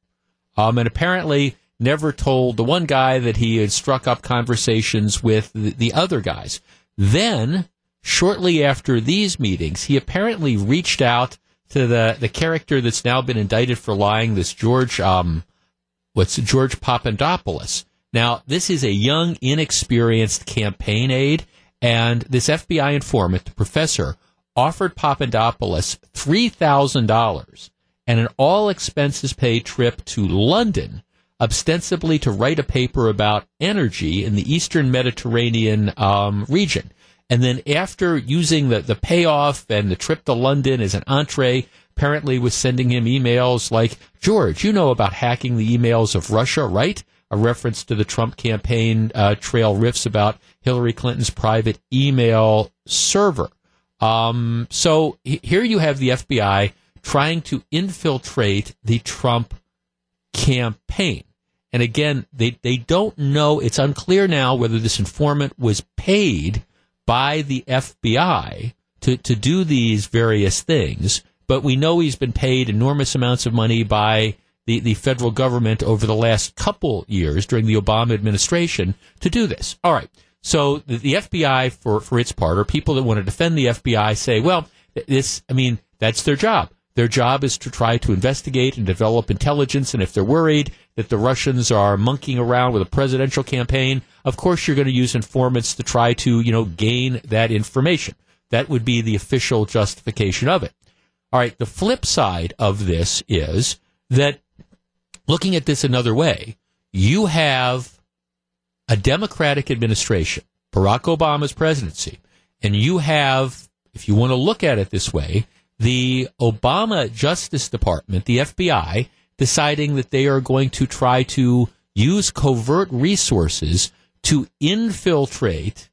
Um, and apparently never told the one guy that he had struck up conversations with the, the other guys. Then, shortly after these meetings, he apparently reached out to the, the character that's now been indicted for lying, this George, um, what's George Papadopoulos. Now, this is a young, inexperienced campaign aide, and this FBI informant, the professor, offered Papadopoulos $3,000 and an all expenses paid trip to London, ostensibly to write a paper about energy in the eastern Mediterranean um, region. And then after using the, the payoff and the trip to London as an entree, apparently was sending him emails like, George, you know about hacking the emails of Russia, right? A reference to the Trump campaign uh, trail riffs about Hillary Clinton's private email server. Um, so here you have the FBI trying to infiltrate the Trump campaign. And again, they, they don't know, it's unclear now whether this informant was paid by the FBI to, to do these various things, but we know he's been paid enormous amounts of money by the, the federal government over the last couple years during the Obama administration to do this. All right. So the, the FBI, for, for its part, or people that want to defend the FBI say, well, this, I mean, that's their job. Their job is to try to investigate and develop intelligence. And if they're worried that the Russians are monkeying around with a presidential campaign, of course you're going to use informants to try to, you know, gain that information. That would be the official justification of it. All right. The flip side of this is that looking at this another way, you have a Democratic administration, Barack Obama's presidency, and you have, if you want to look at it this way, the Obama Justice Department, the FBI, deciding that they are going to try to use covert resources to infiltrate,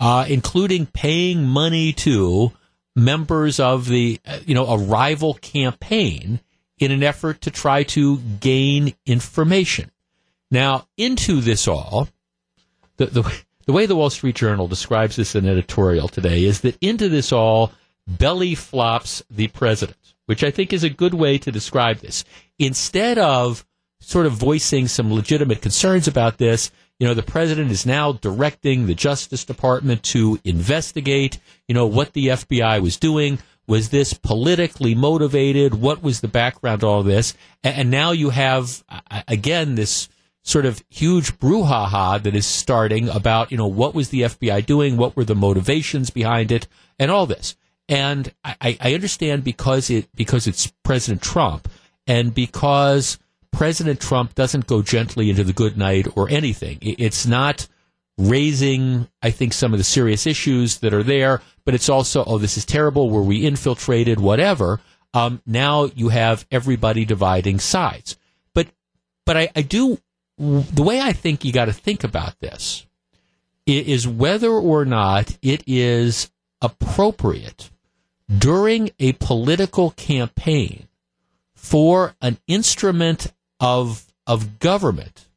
uh, including paying money to members of the, uh, you know, a rival campaign in an effort to try to gain information. Now, into this all, the, the, the way the Wall Street Journal describes this in editorial today is that into this all belly flops the president, which I think is a good way to describe this. Instead of sort of voicing some legitimate concerns about this, you know, the president is now directing the Justice Department to investigate, you know, what the FBI was doing. Was this politically motivated? What was the background to all this? And, now you have, again, this sort of huge brouhaha that is starting about, you know, what was the FBI doing? What were the motivations behind it? And all this. And I, I understand because it because it's President Trump and because President Trump doesn't go gently into the good night or anything. It's not raising, I think, some of the serious issues that are there, but it's also, oh, this is terrible. Were we infiltrated? Whatever. Um, now you have everybody dividing sides. But, but I, I do, the way I think you got to think about this is whether or not it is appropriate during a political campaign for an instrument of of government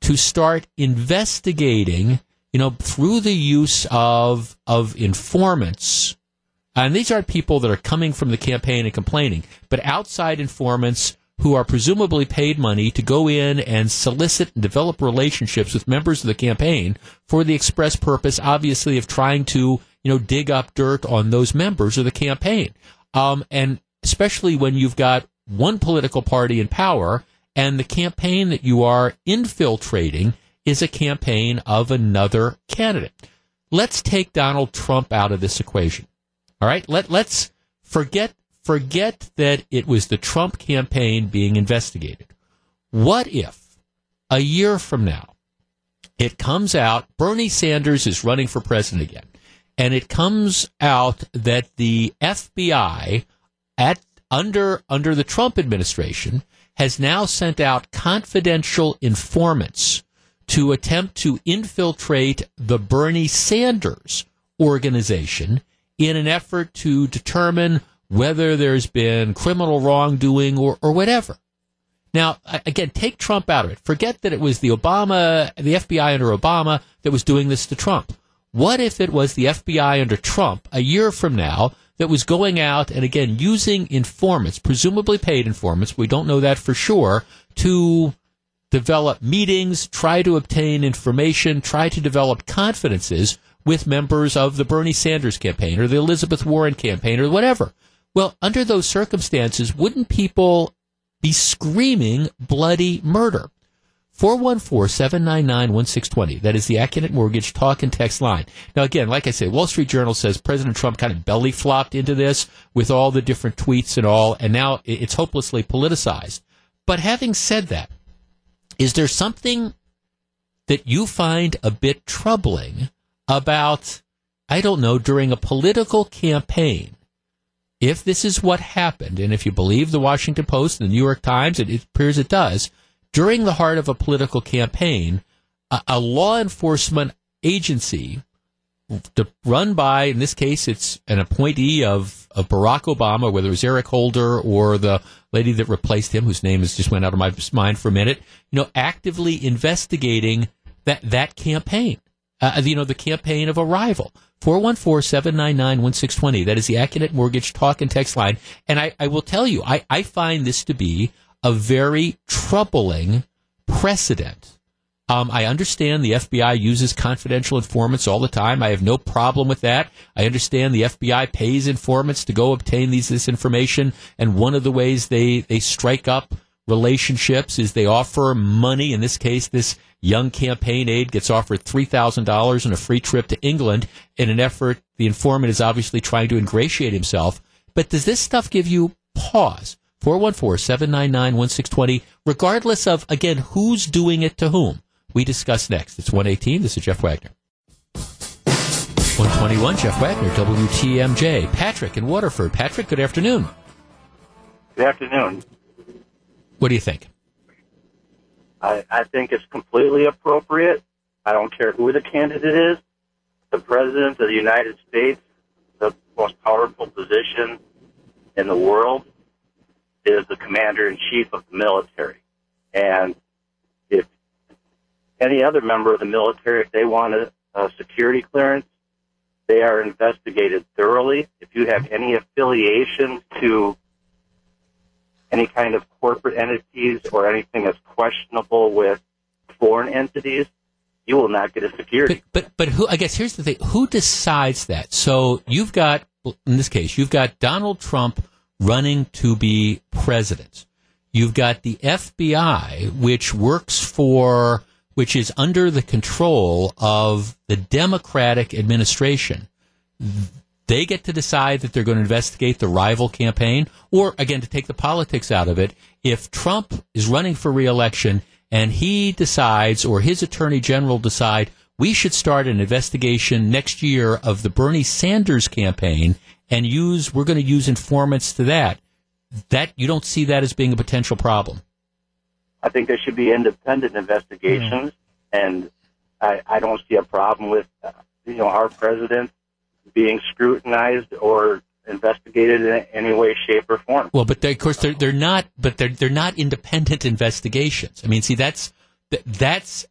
to start investigating, you know, through the use of of informants. And these aren't people that are coming from the campaign and complaining, but outside informants who are presumably paid money to go in and solicit and develop relationships with members of the campaign for the express purpose, obviously, of trying to you know, dig up dirt on those members of the campaign. Um, and especially when you've got one political party in power and the campaign that you are infiltrating is a campaign of another candidate. Let's take Donald Trump out of this equation. All right. Let, let's forget, forget that it was the Trump campaign being investigated. What if a year from now it comes out Bernie Sanders is running for president again? And it comes out that the FBI at under under the Trump administration has now sent out confidential informants to attempt to infiltrate the Bernie Sanders organization in an effort to determine whether there's been criminal wrongdoing or, or whatever. Now, again, take Trump out of it. Forget that it was the Obama, the FBI under Obama that was doing this to Trump. What if it was the FBI under Trump a year from now that was going out and again using informants, presumably paid informants, we don't know that for sure, to develop meetings, try to obtain information, try to develop confidences with members of the Bernie Sanders campaign or the Elizabeth Warren campaign or whatever. Well, under those circumstances, wouldn't people be screaming bloody murder? 414 799 1620. That is the Accunet Mortgage talk and text line. Now, again, like I said, Wall Street Journal says President Trump kind of belly flopped into this with all the different tweets and all, and now it's hopelessly politicized. But having said that, is there something that you find a bit troubling about, I don't know, during a political campaign? If this is what happened, and if you believe the Washington Post and the New York Times, it appears it does, during the heart of a political campaign, a, a law enforcement agency to run by, in this case, it's an appointee of, of Barack Obama, whether it was Eric Holder or the lady that replaced him, whose name has just went out of my mind for a minute, you know, actively investigating that, that campaign. Uh, you know, the campaign of a rival. 414-799-1620. That is the Accunet Mortgage talk and text line. And I, I will tell you, I, I find this to be a very troubling precedent Um, I understand the FBI uses confidential informants all the time. I have no problem with that. I understand the FBI pays informants to go obtain these, this information, and one of the ways they, they strike up relationships is they offer money. In this case, this young campaign aide gets offered $3,000 and a free trip to England in an effort. The informant is obviously trying to ingratiate himself. But does this stuff give you pause? 414-799-1620, regardless of, again, who's doing it to whom. We discuss next. It's 118. This is Jeff Wagner. 121, Jeff Wagner, WTMJ. Patrick in Waterford. Patrick, good afternoon. Good afternoon. What do you think? I, I think it's completely appropriate. I don't care who the candidate is. The President of the United States, the most powerful position in the world, is the Commander in Chief of the military. And if any other member of the military, if they want a, a security clearance, they are investigated thoroughly. If you have any affiliation to any kind of corporate entities or anything that's questionable with foreign entities, you will not get a security. But, but but who? I guess here's the thing: who decides that? So you've got, in this case, you've got Donald Trump running to be president. You've got the FBI, which works for, which is under the control of the Democratic administration they get to decide that they're going to investigate the rival campaign, or again, to take the politics out of it, if Trump is running for reelection and he decides, or his attorney general decide, we should start an investigation next year of the Bernie Sanders campaign and use, we're going to use informants to that. That, you don't see that as being a potential problem. I think there should be independent investigations, and I, I don't see a problem with, uh, you know, our president being scrutinized or investigated in any way, shape, or form. Well, but they, of course they're they're not, but they're they're not independent investigations. I mean, see, that's that's.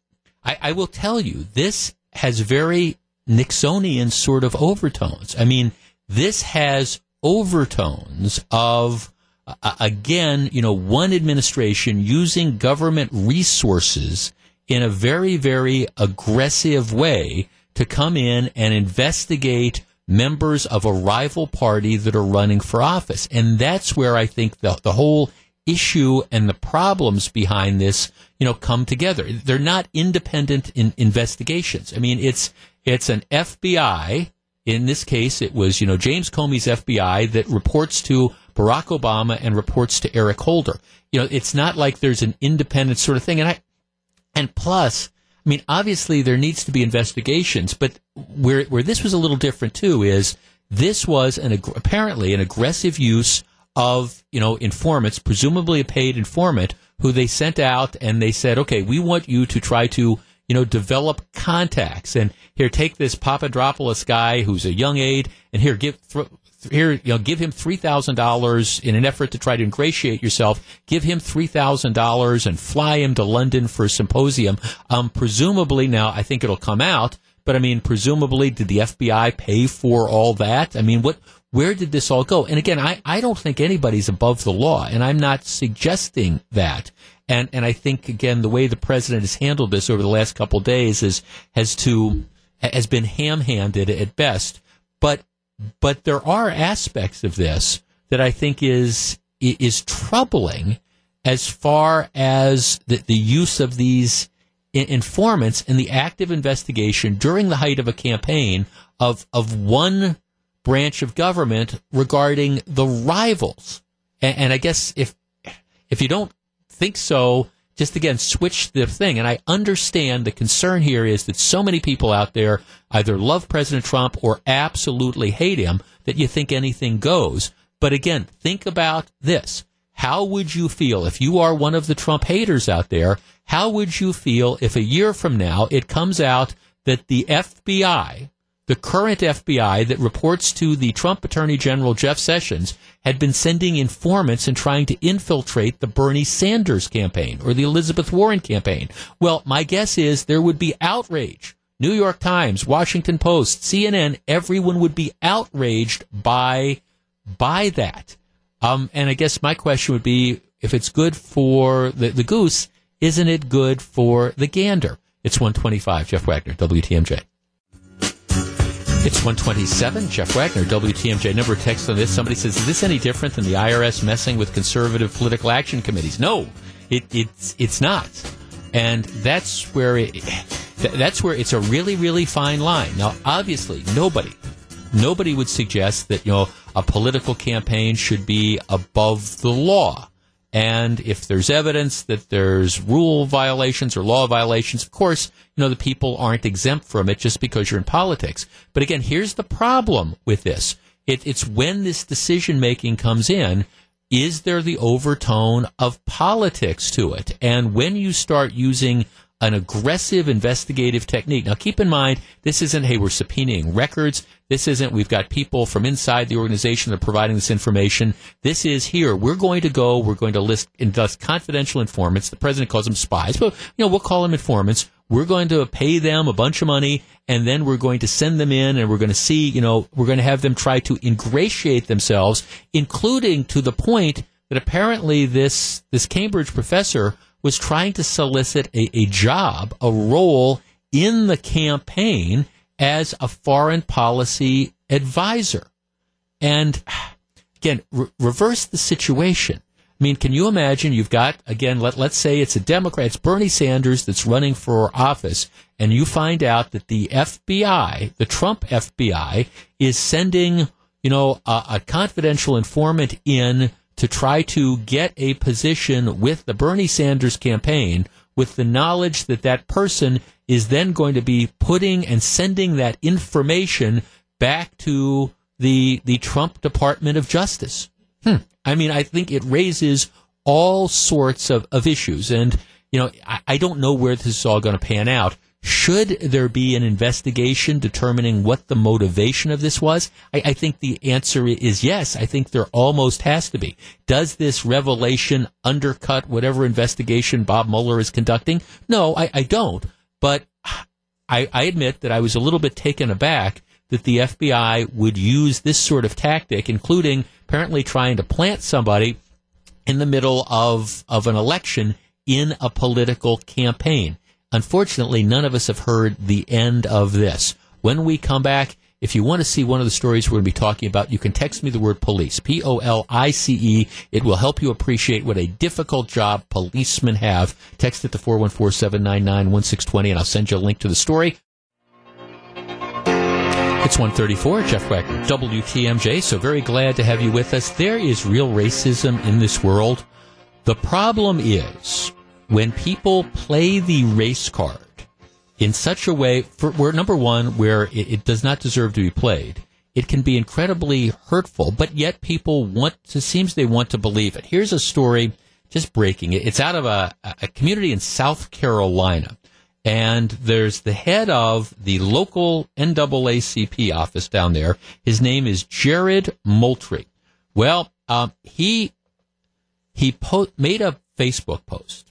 I, I will tell you, this has very Nixonian sort of overtones. I mean, this has overtones of uh, again, you know, one administration using government resources in a very, very aggressive way to come in and investigate members of a rival party that are running for office. And that's where I think the, the whole issue and the problems behind this, you know, come together. They're not independent in investigations. I mean, it's, it's an FBI. In this case, it was, you know, James Comey's FBI that reports to Barack Obama and reports to Eric Holder. You know, it's not like there's an independent sort of thing. And I, and plus, I mean, obviously there needs to be investigations, but where where this was a little different too is this was an apparently an aggressive use of you know informants, presumably a paid informant, who they sent out and they said, okay, we want you to try to you know develop contacts and here take this Papadopoulos guy who's a young aide and here give here, you know, give him three thousand dollars in an effort to try to ingratiate yourself. Give him three thousand dollars and fly him to London for a symposium. Um, presumably, now I think it'll come out, but I mean, presumably, did the FBI pay for all that? I mean, what? Where did this all go? And again, I, I don't think anybody's above the law, and I'm not suggesting that. And and I think again, the way the president has handled this over the last couple days is has to has been ham-handed at best. But but there are aspects of this that I think is is troubling as far as the, the use of these informants in the active investigation during the height of a campaign of of one branch of government regarding the rivals. And, and I guess if if you don't think so, just again switch the thing. And I understand the concern here is that so many people out there either love President Trump or absolutely hate him that you think anything goes. But again, think about this. How would you feel if you are one of the Trump haters out there? How would you feel if a year from now it comes out that the FBI the current FBI that reports to the Trump Attorney General Jeff Sessions had been sending informants and trying to infiltrate the Bernie Sanders campaign or the Elizabeth Warren campaign. Well, my guess is there would be outrage. New York Times, Washington Post, CNN, everyone would be outraged by by that. Um, and I guess my question would be if it's good for the, the goose, isn't it good for the gander? It's 125. Jeff Wagner, WTMJ. It's 127. Jeff Wagner, WTMJ. Number texts on this. Somebody says, is this any different than the IRS messing with conservative political action committees? No, it, it's, it's not. And that's where it, that's where it's a really, really fine line. Now, obviously, nobody, nobody would suggest that, you know, a political campaign should be above the law. And if there's evidence that there's rule violations or law violations, of course, you know, the people aren't exempt from it just because you're in politics. But again, here's the problem with this. It, it's when this decision making comes in, is there the overtone of politics to it? And when you start using an aggressive investigative technique. Now, keep in mind, this isn't, hey, we're subpoenaing records. This isn't, we've got people from inside the organization that are providing this information. This is here. We're going to go, we're going to list, and thus confidential informants. The president calls them spies, but, you know, we'll call them informants. We're going to pay them a bunch of money and then we're going to send them in and we're going to see, you know, we're going to have them try to ingratiate themselves, including to the point that apparently this, this Cambridge professor was trying to solicit a, a job, a role in the campaign as a foreign policy advisor. And again, re- reverse the situation. I mean, can you imagine you've got, again, let, let's say it's a Democrat, it's Bernie Sanders that's running for office, and you find out that the FBI, the Trump FBI, is sending, you know, a, a confidential informant in to try to get a position with the Bernie Sanders campaign with the knowledge that that person is then going to be putting and sending that information back to the the Trump Department of Justice. Hmm. I mean, I think it raises all sorts of, of issues. And, you know, I, I don't know where this is all going to pan out. Should there be an investigation determining what the motivation of this was? I, I, think the answer is yes. I think there almost has to be. Does this revelation undercut whatever investigation Bob Mueller is conducting? No, I, I don't. But I, I admit that I was a little bit taken aback that the FBI would use this sort of tactic, including apparently trying to plant somebody in the middle of, of an election in a political campaign. Unfortunately, none of us have heard the end of this. When we come back, if you want to see one of the stories we're going to be talking about, you can text me the word police, P O L I C E. It will help you appreciate what a difficult job policemen have. Text it to 414 799 1620, and I'll send you a link to the story. It's 134, Jeff Wagner, WTMJ. So very glad to have you with us. There is real racism in this world. The problem is when people play the race card in such a way, for, where number one, where it, it does not deserve to be played, it can be incredibly hurtful, but yet people want to, seems they want to believe it. Here's a story, just breaking it. It's out of a, a community in South Carolina. And there's the head of the local NAACP office down there. His name is Jared Moultrie. Well, um, he he po- made a Facebook post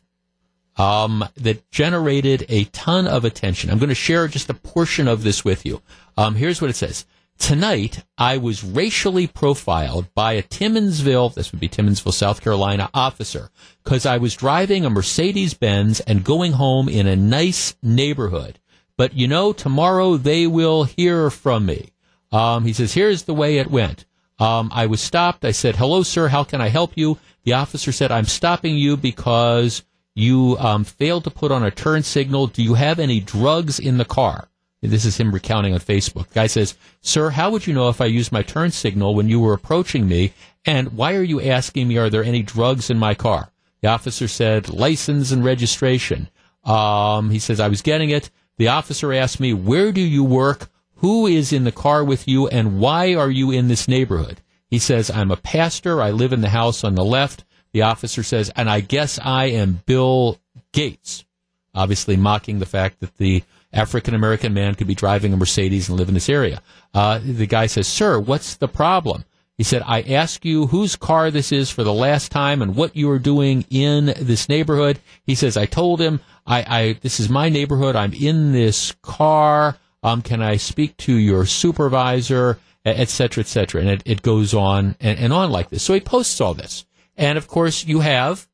um, that generated a ton of attention. I'm going to share just a portion of this with you. Um, here's what it says. Tonight, I was racially profiled by a Timmonsville, this would be Timmonsville, South Carolina officer, because I was driving a Mercedes Benz and going home in a nice neighborhood. But you know, tomorrow they will hear from me. Um, he says, here's the way it went. Um, I was stopped. I said, hello, sir. How can I help you? The officer said, I'm stopping you because you um, failed to put on a turn signal. Do you have any drugs in the car? This is him recounting on Facebook. Guy says, Sir, how would you know if I used my turn signal when you were approaching me? And why are you asking me, are there any drugs in my car? The officer said, license and registration. Um, he says, I was getting it. The officer asked me, where do you work? Who is in the car with you? And why are you in this neighborhood? He says, I'm a pastor. I live in the house on the left. The officer says, and I guess I am Bill Gates, obviously mocking the fact that the African American man could be driving a Mercedes and live in this area. Uh, the guy says, Sir, what's the problem? He said, I ask you whose car this is for the last time and what you are doing in this neighborhood. He says, I told him, I, I this is my neighborhood. I'm in this car. Um, can I speak to your supervisor, et cetera, et cetera? And it, it goes on and, and on like this. So he posts all this. And of course, you have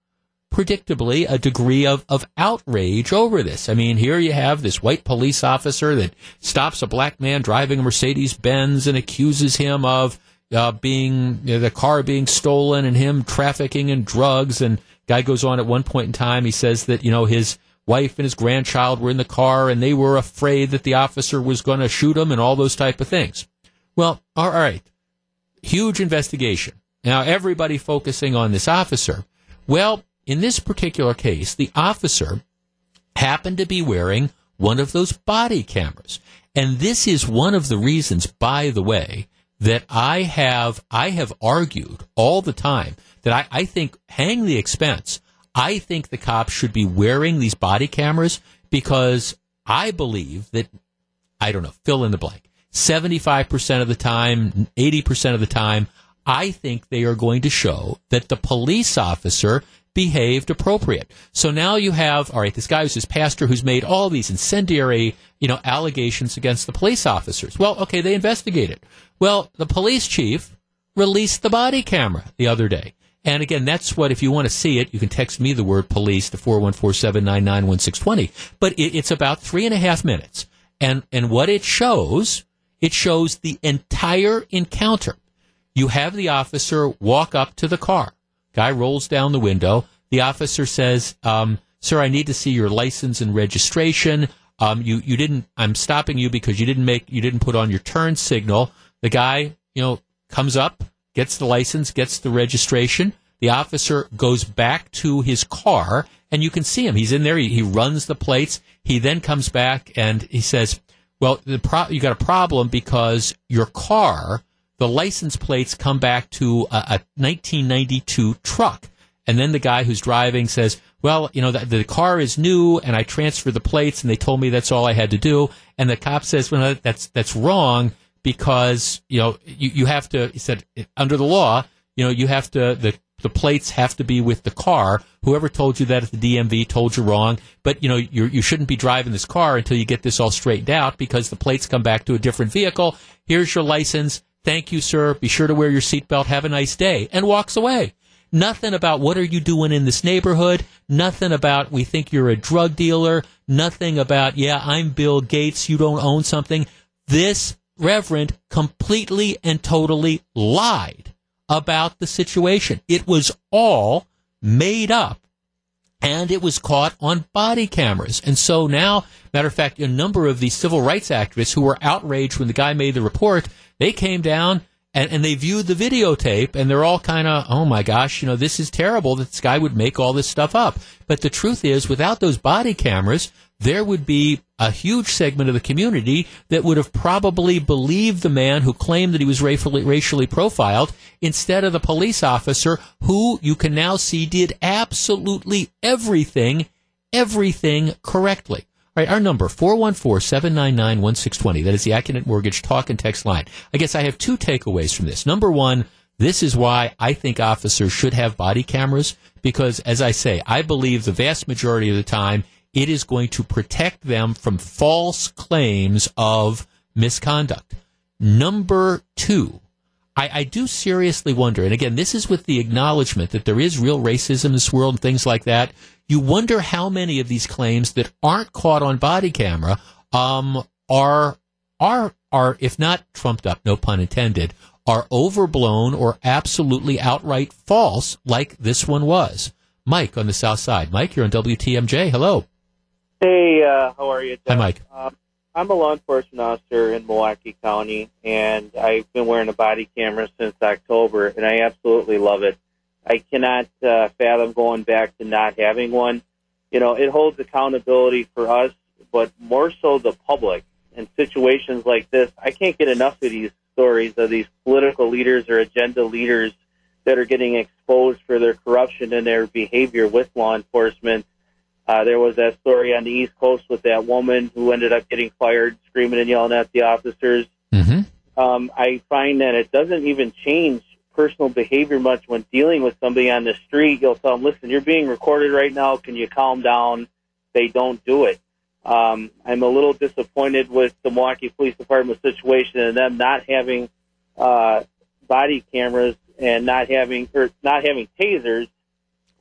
predictably a degree of, of outrage over this. I mean, here you have this white police officer that stops a black man driving a Mercedes Benz and accuses him of uh, being you know, the car being stolen and him trafficking in drugs. And guy goes on at one point in time. He says that you know his wife and his grandchild were in the car and they were afraid that the officer was going to shoot him and all those type of things. Well, all right, huge investigation. Now everybody focusing on this officer. Well, in this particular case, the officer happened to be wearing one of those body cameras. And this is one of the reasons, by the way, that I have I have argued all the time that I, I think hang the expense. I think the cops should be wearing these body cameras because I believe that I don't know, fill in the blank. 75% of the time, 80% of the time, I think they are going to show that the police officer behaved appropriate. So now you have, all right, this guy who's this pastor who's made all these incendiary, you know, allegations against the police officers. Well, okay, they investigated. Well, the police chief released the body camera the other day. And again, that's what, if you want to see it, you can text me the word police to 414 But it, it's about three and a half minutes. And, and what it shows, it shows the entire encounter. You have the officer walk up to the car. Guy rolls down the window. The officer says, um, "Sir, I need to see your license and registration. Um, you you didn't. I'm stopping you because you didn't make you didn't put on your turn signal." The guy, you know, comes up, gets the license, gets the registration. The officer goes back to his car, and you can see him. He's in there. He, he runs the plates. He then comes back and he says, "Well, pro- you got a problem because your car." The license plates come back to a, a 1992 truck. And then the guy who's driving says, well, you know, the, the, car is new and I transferred the plates and they told me that's all I had to do. And the cop says, well, that's, that's wrong because, you know, you, you have to, he said, under the law, you know, you have to, the, the plates have to be with the car. Whoever told you that at the DMV told you wrong. But, you know, you you shouldn't be driving this car until you get this all straightened out because the plates come back to a different vehicle. Here's your license Thank you, sir. Be sure to wear your seatbelt. Have a nice day. And walks away. Nothing about what are you doing in this neighborhood. Nothing about we think you're a drug dealer. Nothing about, yeah, I'm Bill Gates. You don't own something. This reverend completely and totally lied about the situation. It was all made up and it was caught on body cameras. And so now, matter of fact, a number of the civil rights activists who were outraged when the guy made the report they came down and, and they viewed the videotape and they're all kind of, oh my gosh, you know, this is terrible that this guy would make all this stuff up. But the truth is, without those body cameras, there would be a huge segment of the community that would have probably believed the man who claimed that he was racially, racially profiled instead of the police officer who you can now see did absolutely everything, everything correctly. All right, our number, 414-799-1620. That is the Accunet Mortgage talk and text line. I guess I have two takeaways from this. Number one, this is why I think officers should have body cameras because, as I say, I believe the vast majority of the time it is going to protect them from false claims of misconduct. Number two, I, I, do seriously wonder, and again, this is with the acknowledgement that there is real racism in this world and things like that. You wonder how many of these claims that aren't caught on body camera um, are are are if not trumped up, no pun intended, are overblown or absolutely outright false, like this one was. Mike on the South Side. Mike, you're on WTMJ. Hello. Hey, uh, how are you? Hi, Mike. Um, I'm a law enforcement officer in Milwaukee County, and I've been wearing a body camera since October, and I absolutely love it. I cannot uh, fathom going back to not having one. You know, it holds accountability for us, but more so the public. In situations like this, I can't get enough of these stories of these political leaders or agenda leaders that are getting exposed for their corruption and their behavior with law enforcement. Uh, there was that story on the East Coast with that woman who ended up getting fired, screaming and yelling at the officers. Mm-hmm. Um, I find that it doesn't even change personal behavior much when dealing with somebody on the street. You'll tell them, listen, you're being recorded right now. Can you calm down? They don't do it. Um, I'm a little disappointed with the Milwaukee Police Department situation and them not having uh, body cameras and not having or not having tasers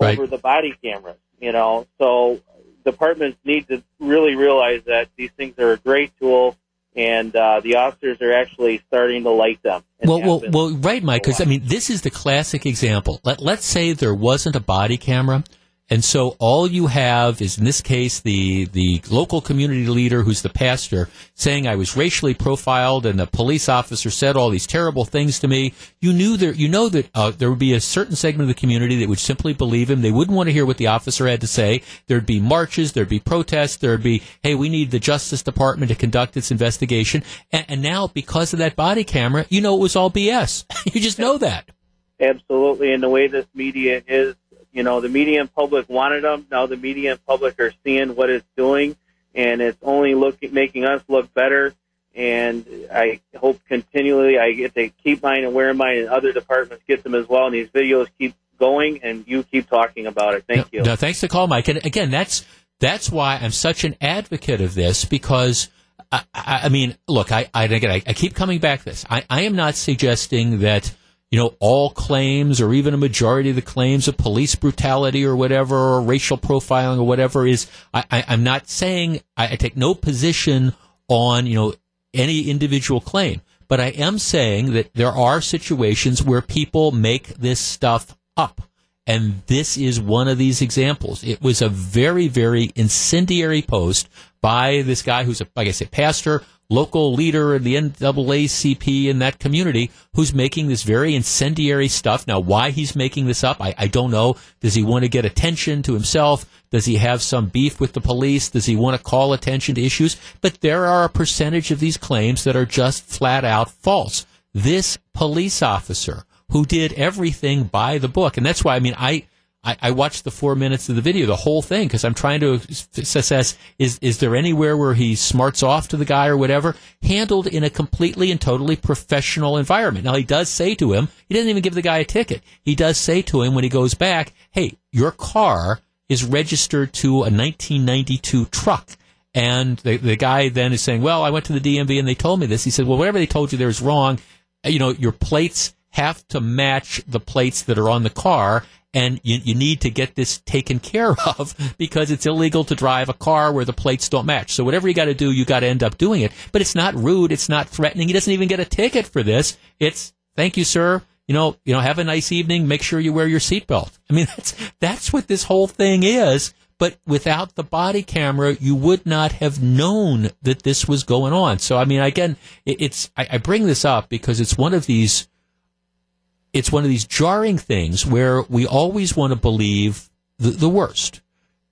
Right. over the body cameras. You know, so departments need to really realize that these things are a great tool, and uh, the officers are actually starting to like them. Well, well, well, right, Mike. Because I mean, this is the classic example. Let Let's say there wasn't a body camera, and so all you have is, in this case, the the local community leader, who's the pastor, saying I was racially profiled, and the police officer said all these terrible things to me. You knew there, you know that uh, there would be a certain segment of the community that would simply believe him. They wouldn't want to hear what the officer had to say. There'd be marches, there'd be protests, there'd be, hey, we need the Justice Department to conduct its investigation. And, and now, because of that body camera, you know it was all BS. (laughs) you just know that. Absolutely, and the way this media is, you know, the media and public wanted them. Now the media and public are seeing what it's doing, and it's only looking making us look better. And I hope continually I get to keep mine and wear mine, and other departments get them as well. And these videos keep going, and you keep talking about it. Thank you. No, thanks for the call, Mike. And again, that's that's why I'm such an advocate of this because I, I, I mean, look, I, I again, I, I keep coming back to this. I, I am not suggesting that you know all claims or even a majority of the claims of police brutality or whatever or racial profiling or whatever is. I, I'm not saying I, I take no position on you know any individual claim. But I am saying that there are situations where people make this stuff up. And this is one of these examples. It was a very, very incendiary post by this guy who's a, like I said, pastor, local leader in the NAACP in that community who's making this very incendiary stuff. Now, why he's making this up, I, I don't know. Does he want to get attention to himself? Does he have some beef with the police? Does he want to call attention to issues? But there are a percentage of these claims that are just flat out false. This police officer who did everything by the book, and that's why, I mean, I, I, I watched the four minutes of the video, the whole thing, because I'm trying to assess is is there anywhere where he smarts off to the guy or whatever, handled in a completely and totally professional environment. Now he does say to him, he doesn't even give the guy a ticket. He does say to him when he goes back, "Hey, your car is registered to a 1992 truck." And the the guy then is saying, "Well, I went to the DMV and they told me this." He said, "Well, whatever they told you there is wrong. You know, your plates." have to match the plates that are on the car and you, you need to get this taken care (laughs) of because it's illegal to drive a car where the plates don't match. So whatever you got to do, you got to end up doing it. But it's not rude. It's not threatening. He doesn't even get a ticket for this. It's thank you, sir. You know, you know, have a nice evening. Make sure you wear your seatbelt. I mean, (laughs) that's that's what this whole thing is. But without the body camera, you would not have known that this was going on. So, I mean, again, it, it's I bring this up because it's one of these it's one of these jarring things where we always want to believe the, the worst.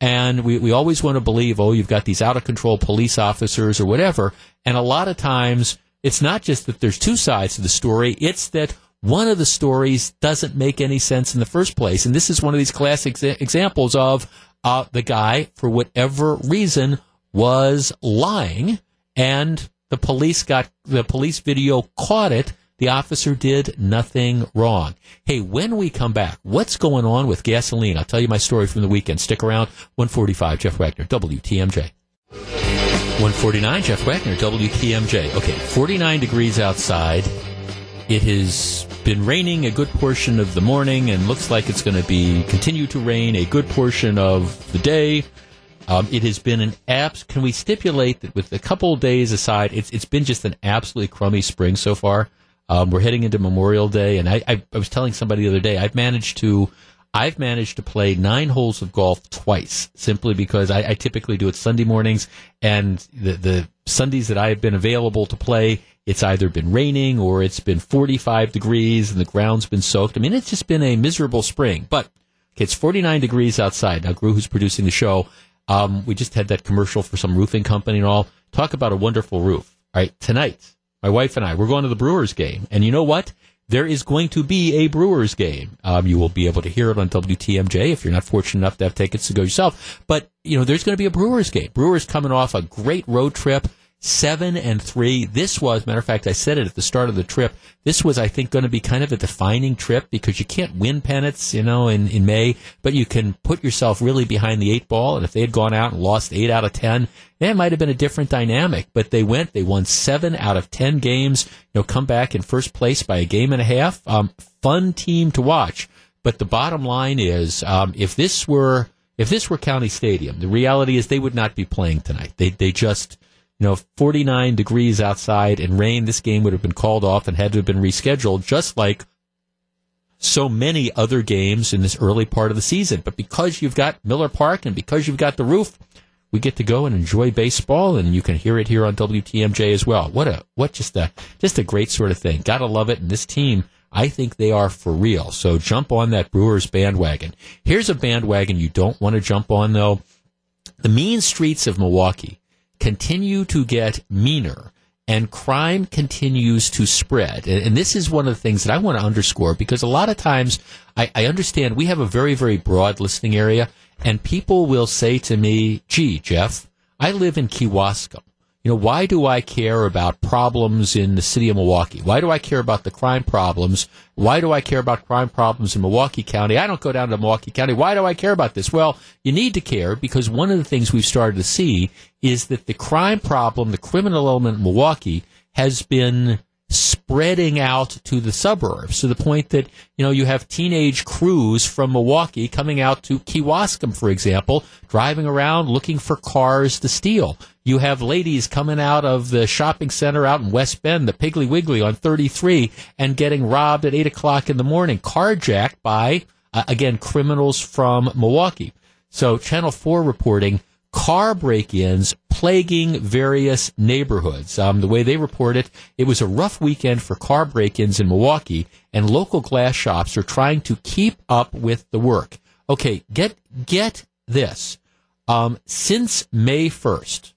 And we, we always want to believe, oh, you've got these out of control police officers or whatever. And a lot of times, it's not just that there's two sides to the story, it's that one of the stories doesn't make any sense in the first place. And this is one of these classic exa- examples of uh, the guy, for whatever reason, was lying, and the police got the police video caught it. The officer did nothing wrong. Hey, when we come back, what's going on with gasoline? I'll tell you my story from the weekend. Stick around. 145, Jeff Wagner, WTMJ. 149, Jeff Wagner, WTMJ. Okay, 49 degrees outside. It has been raining a good portion of the morning and looks like it's going to be continue to rain a good portion of the day. Um, it has been an abs. Can we stipulate that with a couple days aside, it's it's been just an absolutely crummy spring so far. Um, we're heading into Memorial Day, and I, I, I was telling somebody the other day I've managed to I've managed to play nine holes of golf twice, simply because I, I typically do it Sunday mornings, and the the Sundays that I have been available to play, it's either been raining or it's been 45 degrees and the ground's been soaked. I mean, it's just been a miserable spring, but okay, it's 49 degrees outside. Now, Gru, who's producing the show, um, we just had that commercial for some roofing company and all. Talk about a wonderful roof. All right, tonight, my wife and I, we're going to the Brewers game. And you know what? There is going to be a Brewers game. Um, you will be able to hear it on WTMJ if you're not fortunate enough to have tickets to go yourself. But, you know, there's going to be a Brewers game. Brewers coming off a great road trip seven and three. This was, matter of fact, I said it at the start of the trip. This was, I think, going to be kind of a defining trip because you can't win pennants, you know, in, in May, but you can put yourself really behind the eight ball. And if they had gone out and lost eight out of 10, that might have been a different dynamic, but they went, they won seven out of 10 games, you know, come back in first place by a game and a half. Um, fun team to watch. But the bottom line is, um, if this were if this were County Stadium, the reality is they would not be playing tonight. They they just you know 49 degrees outside and rain. This game would have been called off and had to have been rescheduled, just like so many other games in this early part of the season. But because you've got Miller Park and because you've got the roof, we get to go and enjoy baseball, and you can hear it here on WTMJ as well. What a what just a just a great sort of thing. Gotta love it. And this team, I think they are for real. So jump on that Brewers bandwagon. Here's a bandwagon you don't want to jump on though. The mean streets of Milwaukee continue to get meaner and crime continues to spread. And, and, this is one of the things that I want to underscore because a lot of times I, I, understand we have a very, very broad listening area, and people will say to me, gee, Jeff, I live in Kewaskum. You know, why do I care about problems in the city of Milwaukee? Why do I care about the crime problems? Why do I care about crime problems in Milwaukee County? I don't go down to Milwaukee County. Why do I care about this? Well, you need to care because one of the things we've started to see is that the crime problem, the criminal element in Milwaukee has been spreading out to the suburbs to the point that, you know, you have teenage crews from Milwaukee coming out to Kewaskum, for example, driving around looking for cars to steal. You have ladies coming out of the shopping center out in West Bend, the Piggly Wiggly on 33, and getting robbed at 8 o'clock in the morning, carjacked by, uh, again, criminals from Milwaukee. So Channel 4 reporting car break-ins plaguing various neighborhoods. Um, the way they report it, it was a rough weekend for car break-ins in Milwaukee, and local glass shops are trying to keep up with the work. Okay, get get this. Um, since May first,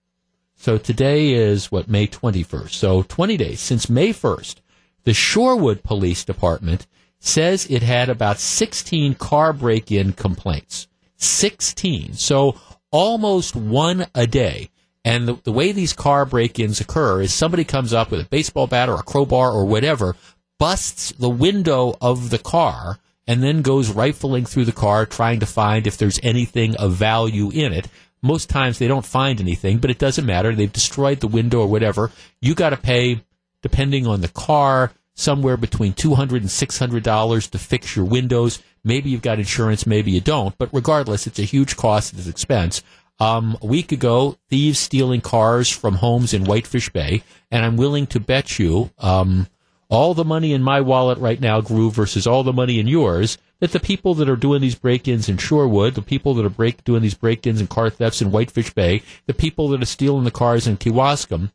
so today is what May twenty first. So twenty days since May first, the Shorewood Police Department says it had about sixteen car break-in complaints. Sixteen. So almost one a day. And the, the way these car break ins occur is somebody comes up with a baseball bat or a crowbar or whatever, busts the window of the car, and then goes rifling through the car trying to find if there's anything of value in it. Most times they don't find anything, but it doesn't matter. They've destroyed the window or whatever. You got to pay, depending on the car, somewhere between $200 and $600 to fix your windows. Maybe you've got insurance, maybe you don't, but regardless, it's a huge cost, it's expense. Um, a week ago, thieves stealing cars from homes in Whitefish Bay, and I'm willing to bet you um, all the money in my wallet right now, Groove, versus all the money in yours, that the people that are doing these break-ins in Shorewood, the people that are break doing these break-ins and car thefts in Whitefish Bay, the people that are stealing the cars in Kewaskum,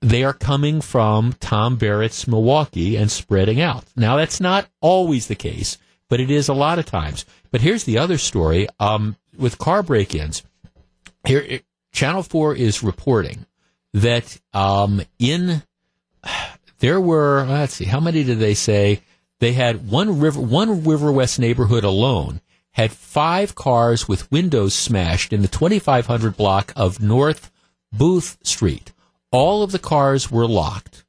they are coming from Tom Barrett's Milwaukee and spreading out. Now, that's not always the case but it is a lot of times. But here's the other story um, with car break-ins. Here, Channel Four is reporting that um, in there were let's see how many did they say they had one river one River West neighborhood alone had five cars with windows smashed in the 2500 block of North Booth Street. All of the cars were locked.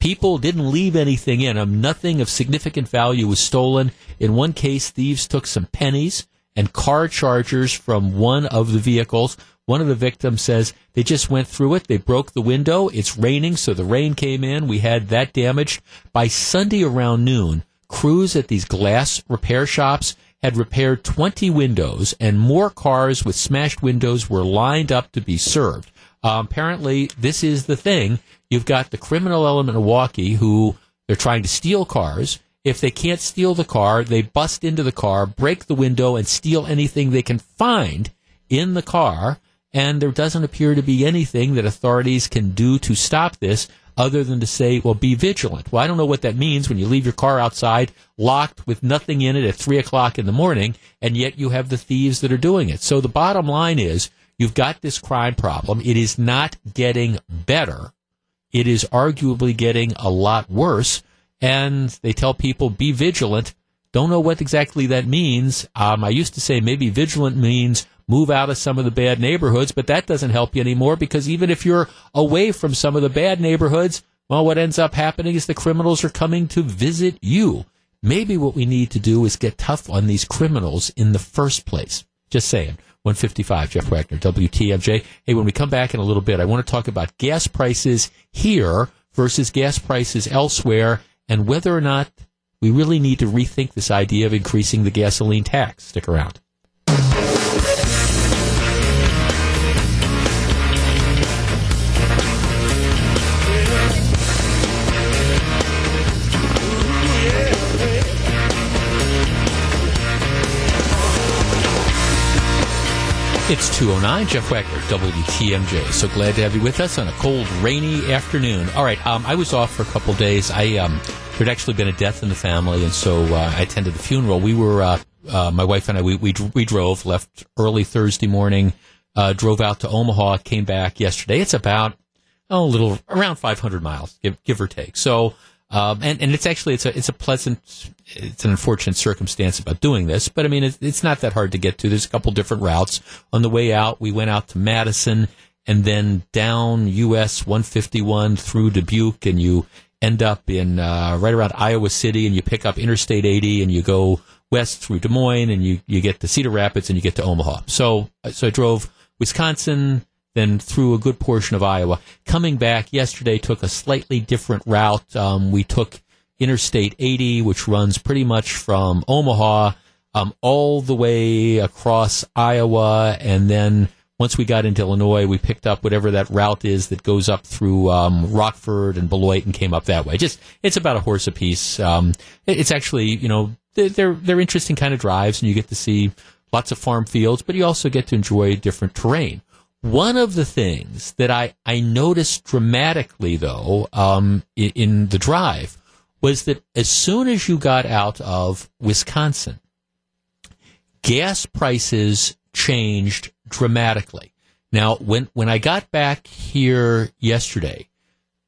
People didn't leave anything in them. Nothing of significant value was stolen. In one case, thieves took some pennies and car chargers from one of the vehicles. One of the victims says they just went through it. They broke the window. It's raining, so the rain came in. We had that damaged. By Sunday around noon, crews at these glass repair shops had repaired 20 windows, and more cars with smashed windows were lined up to be served. Uh, apparently, this is the thing. You've got the criminal element of Milwaukee who they're trying to steal cars. If they can't steal the car, they bust into the car, break the window, and steal anything they can find in the car. And there doesn't appear to be anything that authorities can do to stop this other than to say, well, be vigilant. Well, I don't know what that means when you leave your car outside locked with nothing in it at three o'clock in the morning, and yet you have the thieves that are doing it. So the bottom line is you've got this crime problem. It is not getting better it is arguably getting a lot worse. And they tell people be vigilant. Don't know what exactly that means. Um, I used to say maybe vigilant means move out of some of the bad neighborhoods, but that doesn't help you anymore because even if you're away from some of the bad neighborhoods, well, what ends up happening is the criminals are coming to visit you. Maybe what we need to do is get tough on these criminals in the first place. Just saying. 155, Jeff Wagner, WTMJ. Hey, when we come back in a little bit, I want to talk about gas prices here versus gas prices elsewhere and whether or not we really need to rethink this idea of increasing the gasoline tax. Stick around. It's 209, Jeff Wagner, WTMJ. So glad to have you with us on a cold, rainy afternoon. All right, um, I was off for a couple days. I um, There'd actually been a death in the family, and so uh, I attended the funeral. We were, uh, uh, my wife and I, we, we, we drove, left early Thursday morning, uh, drove out to Omaha, came back yesterday. It's about, oh, a little, around 500 miles, give, give or take. So, um, and, and it's actually it's a it's a pleasant it's an unfortunate circumstance about doing this, but I mean it's, it's not that hard to get to. There's a couple different routes. On the way out, we went out to Madison and then down US 151 through Dubuque, and you end up in uh, right around Iowa City, and you pick up Interstate 80, and you go west through Des Moines, and you you get to Cedar Rapids, and you get to Omaha. So so I drove Wisconsin then through a good portion of Iowa. Coming back yesterday, took a slightly different route. Um, we took Interstate 80, which runs pretty much from Omaha um, all the way across Iowa, and then once we got into Illinois, we picked up whatever that route is that goes up through um, Rockford and Beloit and came up that way. Just it's about a horse apiece. Um, it's actually you know they're they're interesting kind of drives, and you get to see lots of farm fields, but you also get to enjoy different terrain. One of the things that I, I noticed dramatically, though, um, in, in the drive was that as soon as you got out of Wisconsin, gas prices changed dramatically. Now, when, when I got back here yesterday,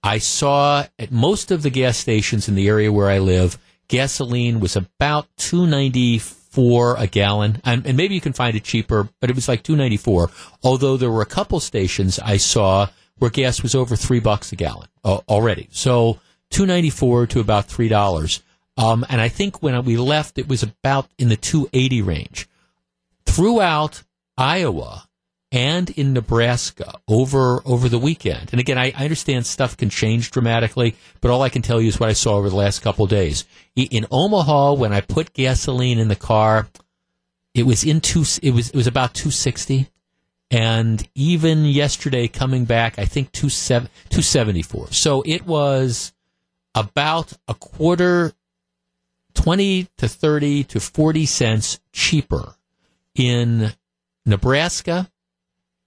I saw at most of the gas stations in the area where I live, gasoline was about 294 four a gallon, and, and maybe you can find it cheaper, but it was like two ninety four. Although there were a couple stations I saw where gas was over three bucks a gallon uh, already. So two ninety four to about three dollars. Um, and I think when we left, it was about in the two eighty range. Throughout Iowa, and in Nebraska over over the weekend. And again, I, I, understand stuff can change dramatically, but all I can tell you is what I saw over the last couple days. In Omaha, when I put gasoline in the car, it was in two. It was it was about two sixty, and even yesterday coming back, I think two two seventy four. So it was about a quarter, twenty to thirty to forty cents cheaper in Nebraska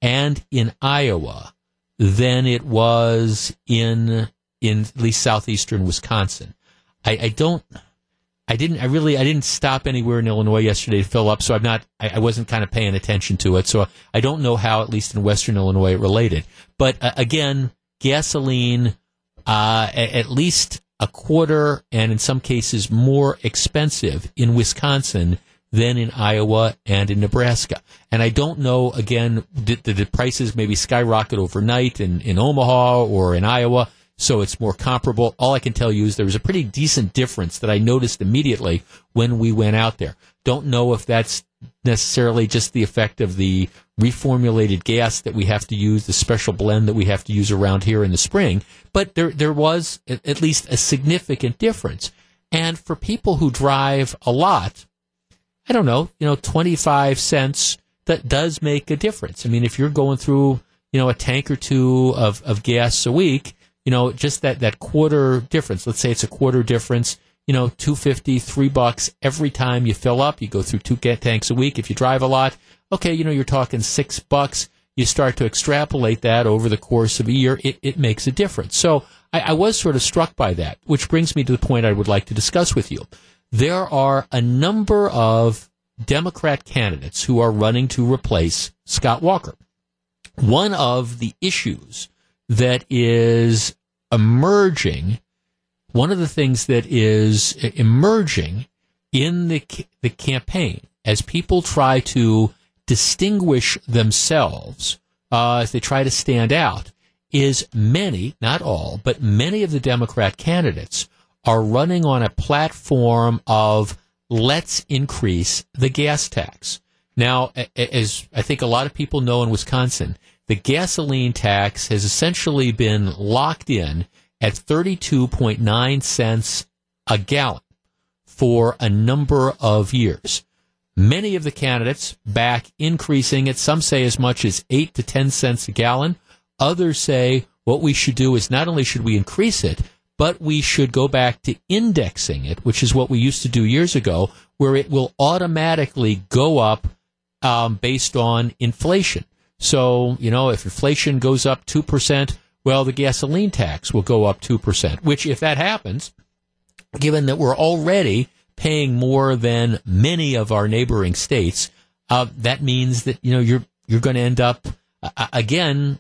and in Iowa than it was in in at least southeastern Wisconsin. I, I don't. I didn't. I really. I didn't stop anywhere in Illinois yesterday to fill up, so I'm not. I, I wasn't kind of paying attention to it, so I don't know how, at least in Western Illinois, it related. But uh, again, gasoline, uh, at least a quarter, and in some cases more expensive in Wisconsin than in Iowa and in Nebraska. And I don't know, again, did, did the prices maybe skyrocket overnight in, in Omaha or in Iowa? So it's more comparable. All I can tell you is there was a pretty decent difference that I noticed immediately when we went out there. Don't know if that's necessarily just the effect of the reformulated gas that we have to use, the special blend that we have to use around here in the spring, but there, there was at least a significant difference. And for people who drive a lot, I don't know, you know, 25 cents, that does make a difference. I mean, if you're going through, you know, a tank or two of, of gas a week, you know, just that, that quarter difference, let's say it's a quarter difference, you know, 250, three bucks every time you fill up. You go through two tanks a week. If you drive a lot, okay, you know, you're talking six bucks. You start to extrapolate that over the course of a year. It, it makes a difference. So I, I was sort of struck by that, which brings me to the point I would like to discuss with you there are a number of Democrat candidates who are running to replace Scott Walker. One of the issues that is emerging, one of the things that is emerging in the the campaign as people try to distinguish themselves, uh, as they try to stand out, is many, not all, but many of the Democrat candidates are running on a platform of let's increase the gas tax. Now, as I think a lot of people know in Wisconsin, the gasoline tax has essentially been locked in at 32.9 cents a gallon for a number of years. Many of the candidates back increasing it. Some say as much as 8 to 10 cents a gallon. Others say what we should do is not only should we increase it, but we should go back to indexing it, which is what we used to do years ago, where it will automatically go up um, based on inflation. So, you know, if inflation goes up 2%, well, the gasoline tax will go up 2%, which if that happens, given that we're already paying more than many of our neighboring states, uh, that means that, you know, you're, you're going to end up, uh, again,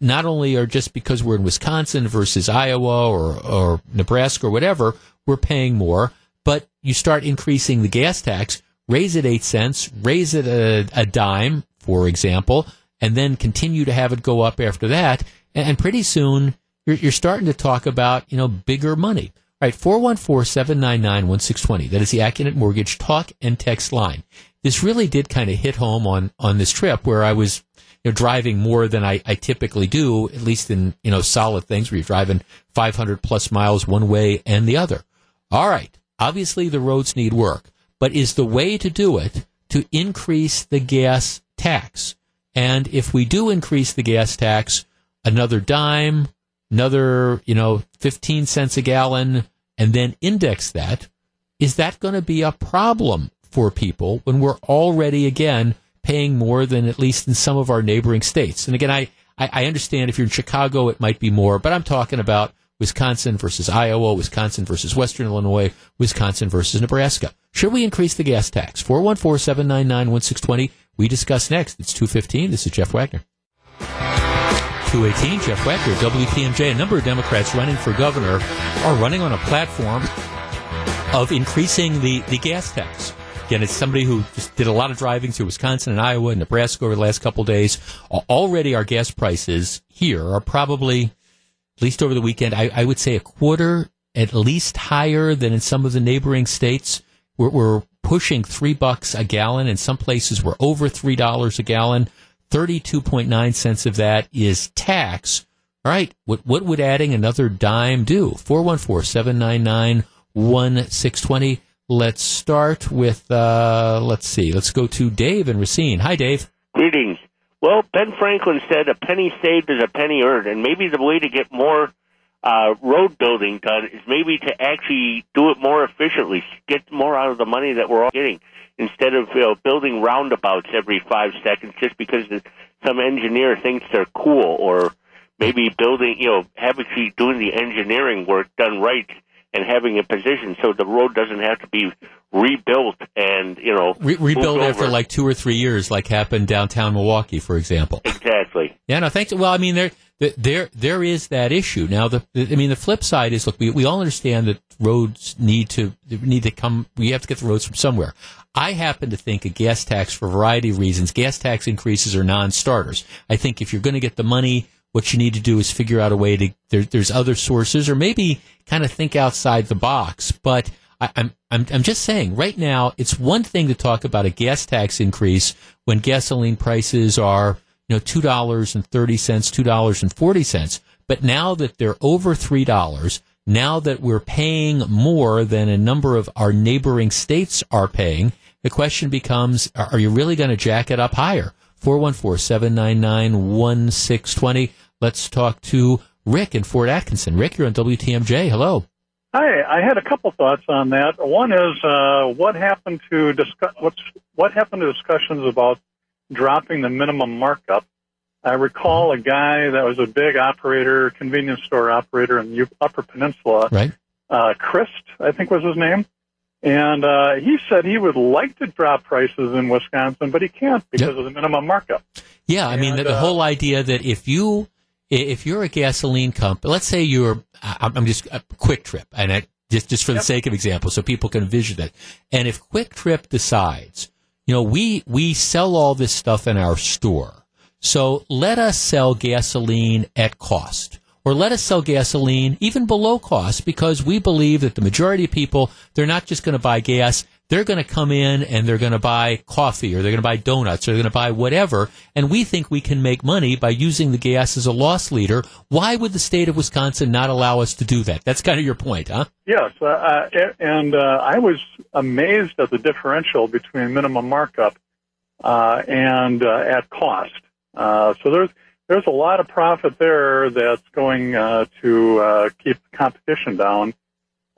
not only are just because we're in Wisconsin versus Iowa or, or Nebraska or whatever, we're paying more, but you start increasing the gas tax, raise it eight cents, raise it a, a dime, for example, and then continue to have it go up after that. And, and pretty soon you're, you're starting to talk about, you know, bigger money. All right, 414-799-1620. That is the Accunet Mortgage talk and text line. This really did kind of hit home on, on this trip where I was you know, driving more than I, I typically do, at least in, you know, solid things where you're driving 500 plus miles one way and the other. All right. Obviously the roads need work, but is the way to do it to increase the gas tax? And if we do increase the gas tax, another dime, another, you know, 15 cents a gallon, and then index that, is that going to be a problem for people when we're already, again, paying more than at least in some of our neighboring states? And again, I, I, understand if you're in Chicago, it might be more, but I'm talking about Wisconsin versus Iowa, Wisconsin versus Western Illinois, Wisconsin versus Nebraska. Should we increase the gas tax? 414 799 1620. We discuss next. It's 215. This is Jeff Wagner. 218, Jeff Wagner, WTMJ. A number of Democrats running for governor are running on a platform of increasing the, the gas tax. Again, it's somebody who just did a lot of driving through Wisconsin and Iowa and Nebraska over the last couple days. Already, our gas prices here are probably, at least over the weekend, I, I would say a quarter at least higher than in some of the neighboring states. We're, we're pushing three bucks a gallon. In some places, we're over three dollars a gallon. 32.9 cents of that is tax. All right. What, what would adding another dime do? 414-799-1620. Let's start with, uh, let's see. Let's go to Dave and Racine. Hi, Dave. Greetings. Well, Ben Franklin said a penny saved is a penny earned, and maybe the way to get more uh, road building done is maybe to actually do it more efficiently, get more out of the money that we're all getting instead of you know, building roundabouts every five seconds just because some engineer thinks they're cool, or maybe building, you know, having doing the engineering work done right and having a position so the road doesn't have to be rebuilt and you know Re- rebuilt after like two or three years, like happened downtown Milwaukee, for example. Exactly. Yeah, no, thanks. Well, I mean, there, there, there is that issue. Now, the, I mean, the flip side is, look, we, we all understand that roads need to need to come. We have to get the roads from somewhere. I happen to think a gas tax, for a variety of reasons, gas tax increases are non-starters. I think if you're going to get the money, what you need to do is figure out a way to. There, there's other sources, or maybe kind of think outside the box. But I, I'm I'm I'm just saying, right now, it's one thing to talk about a gas tax increase when gasoline prices are you know two dollars and thirty cents, two dollars and forty cents. But now that they're over three dollars, now that we're paying more than a number of our neighboring states are paying, the question becomes, are you really going to jack it up higher? 414-799-1620. Let's talk to Rick in Fort Atkinson. Rick, you're on WTMJ. Hello. Hi, I had a couple thoughts on that. One is uh, what happened to discuss what's what happened to discussions about dropping the minimum markup. I recall a guy that was a big operator, convenience store operator in the Upper Peninsula. Right. Uh, Christ, I think was his name. And uh, he said he would like to drop prices in Wisconsin, but he can't because yep. of the minimum markup. Yeah, I mean the, the uh, whole idea that if you if you're a gasoline company, let's say you're I'm just a Kwik Trip, and I, just just for the sake of example, so people can envision that. And if Kwik Trip decides, you know, we we sell all this stuff in our store, so let us sell gasoline at cost or let us sell gasoline even below cost because we believe that the majority of people, they're not just going to buy gas, they're going to come in and they're going to buy coffee or they're going to buy donuts or they're going to buy whatever. And we think we can make money by using the gas as a loss leader. Why would the state of Wisconsin not allow us to do that? That's kind of your point, huh? Yes, uh, uh, and uh, I was amazed at the differential between minimum markup uh, and uh, at cost. Uh, so there's there's a lot of profit there that's going uh, to uh, keep the competition down.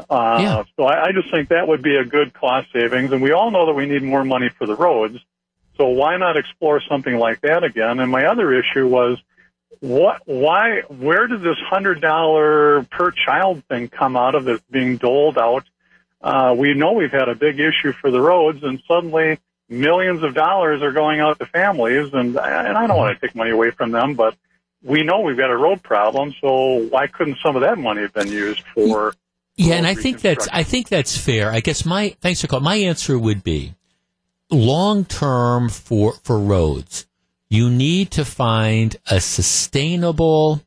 Uh, Yeah. So I, I just think that would be a good cost savings, and we all know that we need more money for the roads. So why not explore something like that again? And my other issue was what why where did this hundred dollar per child thing come out of that's being doled out uh, we know we've had a big issue for the roads and suddenly millions of dollars are going out to families and, and i don't want to take money away from them but we know we've got a road problem so why couldn't some of that money have been used for Yeah, and I think that's I think that's fair. I guess my thanks for call. My answer would be long term for for roads. You need to find a sustainable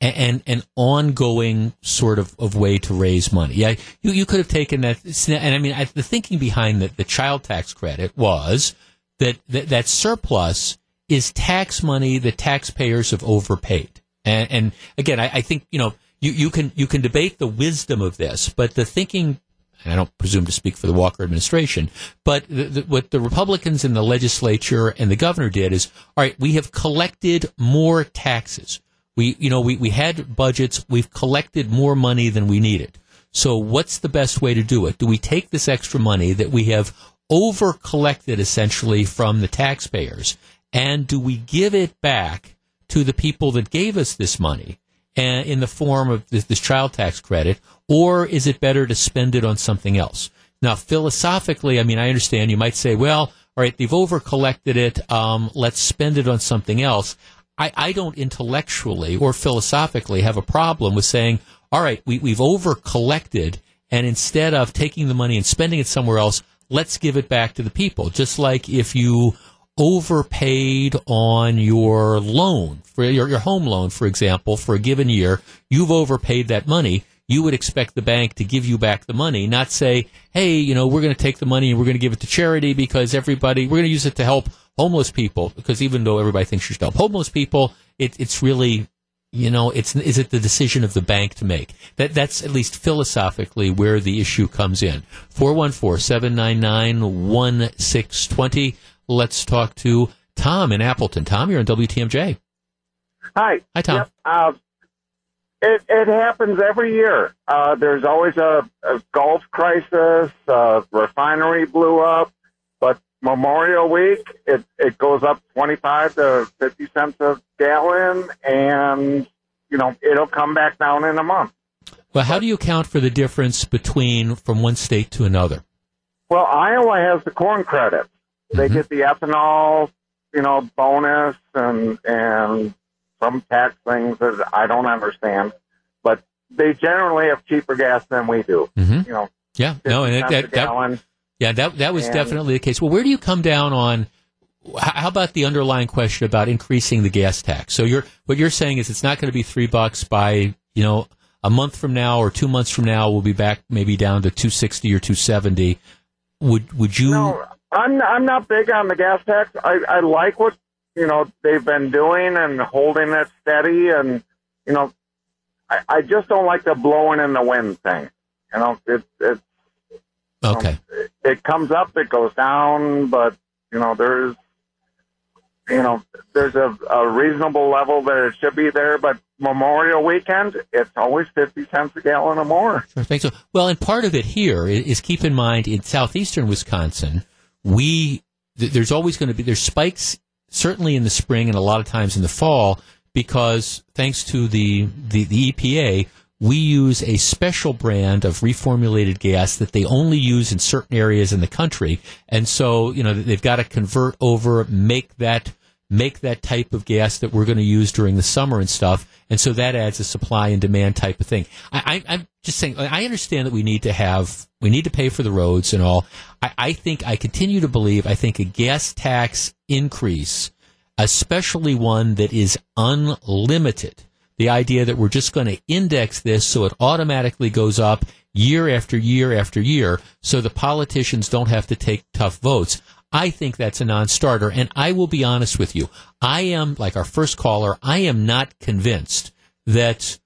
and, an ongoing sort of, of way to raise money. Yeah, you, you could have taken that, and I mean, I, the thinking behind the, the child tax credit was that, that that surplus is tax money that taxpayers have overpaid. And, and again, I, I think you know you, you can you can debate the wisdom of this, but the thinking. And I don't presume to speak for the Walker administration, but the, the, what the Republicans in the legislature and the governor did is, all right, we have collected more taxes. We, you know, we, we had budgets. We've collected more money than we needed. So what's the best way to do it? Do we take this extra money that we have over collected essentially from the taxpayers and do we give it back to the people that gave us this money and in the form of this, this child tax credit, or is it better to spend it on something else? Now, philosophically, I mean, I understand you might say, well, all right, they've over collected it. Um, let's spend it on something else. I, I don't intellectually or philosophically have a problem with saying, all right, we, we've over collected, and instead of taking the money and spending it somewhere else, let's give it back to the people. Just like if you overpaid on your loan for your, your home loan, for example, for a given year, you've overpaid that money. You would expect the bank to give you back the money, not say, hey, you know, we're going to take the money and we're going to give it to charity because everybody, we're going to use it to help homeless people. Because even though everybody thinks you should help homeless people, it, it's really, you know, it's, is it the decision of the bank to make? That, that's at least philosophically where the issue comes in. 414-799-1620. Let's talk to Tom in Appleton. Tom, you're on WTMJ. Hi. Hi, Tom. Yep, uh, it, it happens every year. Uh, there's always a, a Gulf crisis. A refinery blew up, Memorial Week it it goes up 25 to 50 cents a gallon, and you know it'll come back down in a month. Well, how do you account for the difference between from one state to another? Well, Iowa has the corn credits. They get the ethanol, you know, bonus and and some tax things that I don't understand, but they generally have cheaper gas than we do. Mhm. You know, Yeah, no, and it, a that, that gallon. Yeah, that that was And- definitely the case. Well, where do you come down on? How about the underlying question about increasing the gas tax? So you're what you're saying is it's not going to be three bucks by you know a month from now or two months from now. We'll be back maybe down to two sixty or two seventy. Would would you? No, I'm I'm not big on the gas tax. I I like what you know they've been doing and holding it steady, and you know, I I just don't like the blowing in the wind thing. You know, it it Um, okay. it comes up, it goes down, but you know, there's you know, there's a, a reasonable level that it should be there, but Memorial Weekend, it's always fifty cents a gallon or more. Sure, thanks. So, well, and part of it here is, is keep in mind in southeastern Wisconsin, we th- there's always going to be there's spikes certainly in the spring and a lot of times in the fall because thanks to the the, the EPA, we use a special brand of reformulated gas that they only use in certain areas in the country, and so you know they've got to convert over, make that make that type of gas that we're going to use during the summer and stuff. And so that adds a supply and demand type of thing. I, I'm just saying, I understand that we need to have, we need to pay for the roads and all. I, I think, I continue to believe, I think a gas tax increase, especially one that is unlimited, the idea that we're just going to index this so it automatically goes up year after year after year so the politicians don't have to take tough votes. I think that's a non-starter. And I will be honest with you. I am, like our first caller, I am not convinced that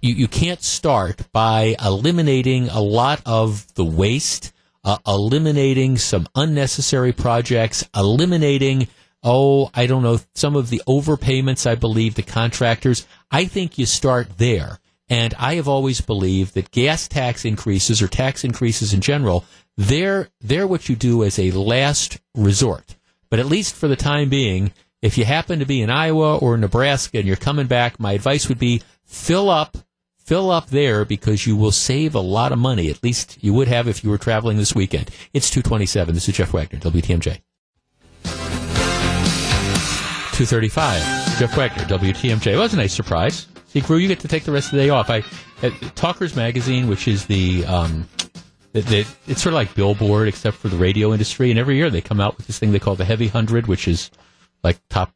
you, you can't start by eliminating a lot of the waste, uh, eliminating some unnecessary projects, eliminating, oh, I don't know, some of the overpayments, I believe, the contractors. I think you start there. And I have always believed that gas tax increases or tax increases in general, they're, they're what you do as a last resort. But at least for the time being, if you happen to be in Iowa or Nebraska and you're coming back, my advice would be fill up, fill up there because you will save a lot of money. At least you would have if you were traveling this weekend. It's 227. This is Jeff Wagner, WTMJ. 235. Jeff Wagner, WTMJ. Was a nice surprise. See, Gru, you get to take the rest of the day off. I at Talkers Magazine, which is the, um, the, the, it's sort of like Billboard, except for the radio industry. And every year they come out with this thing they call the Heavy Hundred, which is like top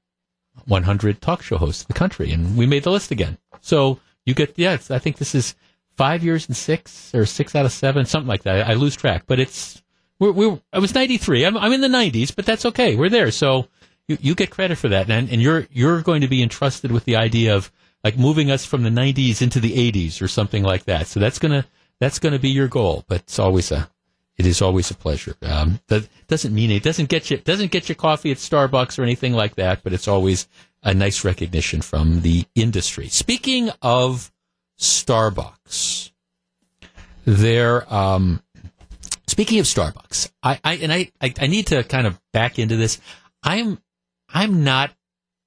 100 talk show hosts in the country. And we made the list again. So you get, yeah, I think this is five years and six or six out of seven, something like that. I, I lose track, but it's, we're, we're, I was 93. I'm, I'm in the 90s, but that's okay. We're there. So you, you get credit for that. And, and you're, you're going to be entrusted with the idea of like moving us from the 90s into the 80s or something like that. So that's to, that's to be your goal, but it's always a, it is always a pleasure. Um, that doesn't mean it doesn't get you, doesn't get you coffee at Starbucks or anything like that, but it's always a nice recognition from the industry. Speaking of Starbucks, there, um, speaking of Starbucks, I, I and I, I, I need to kind of back into this. I'm, I'm not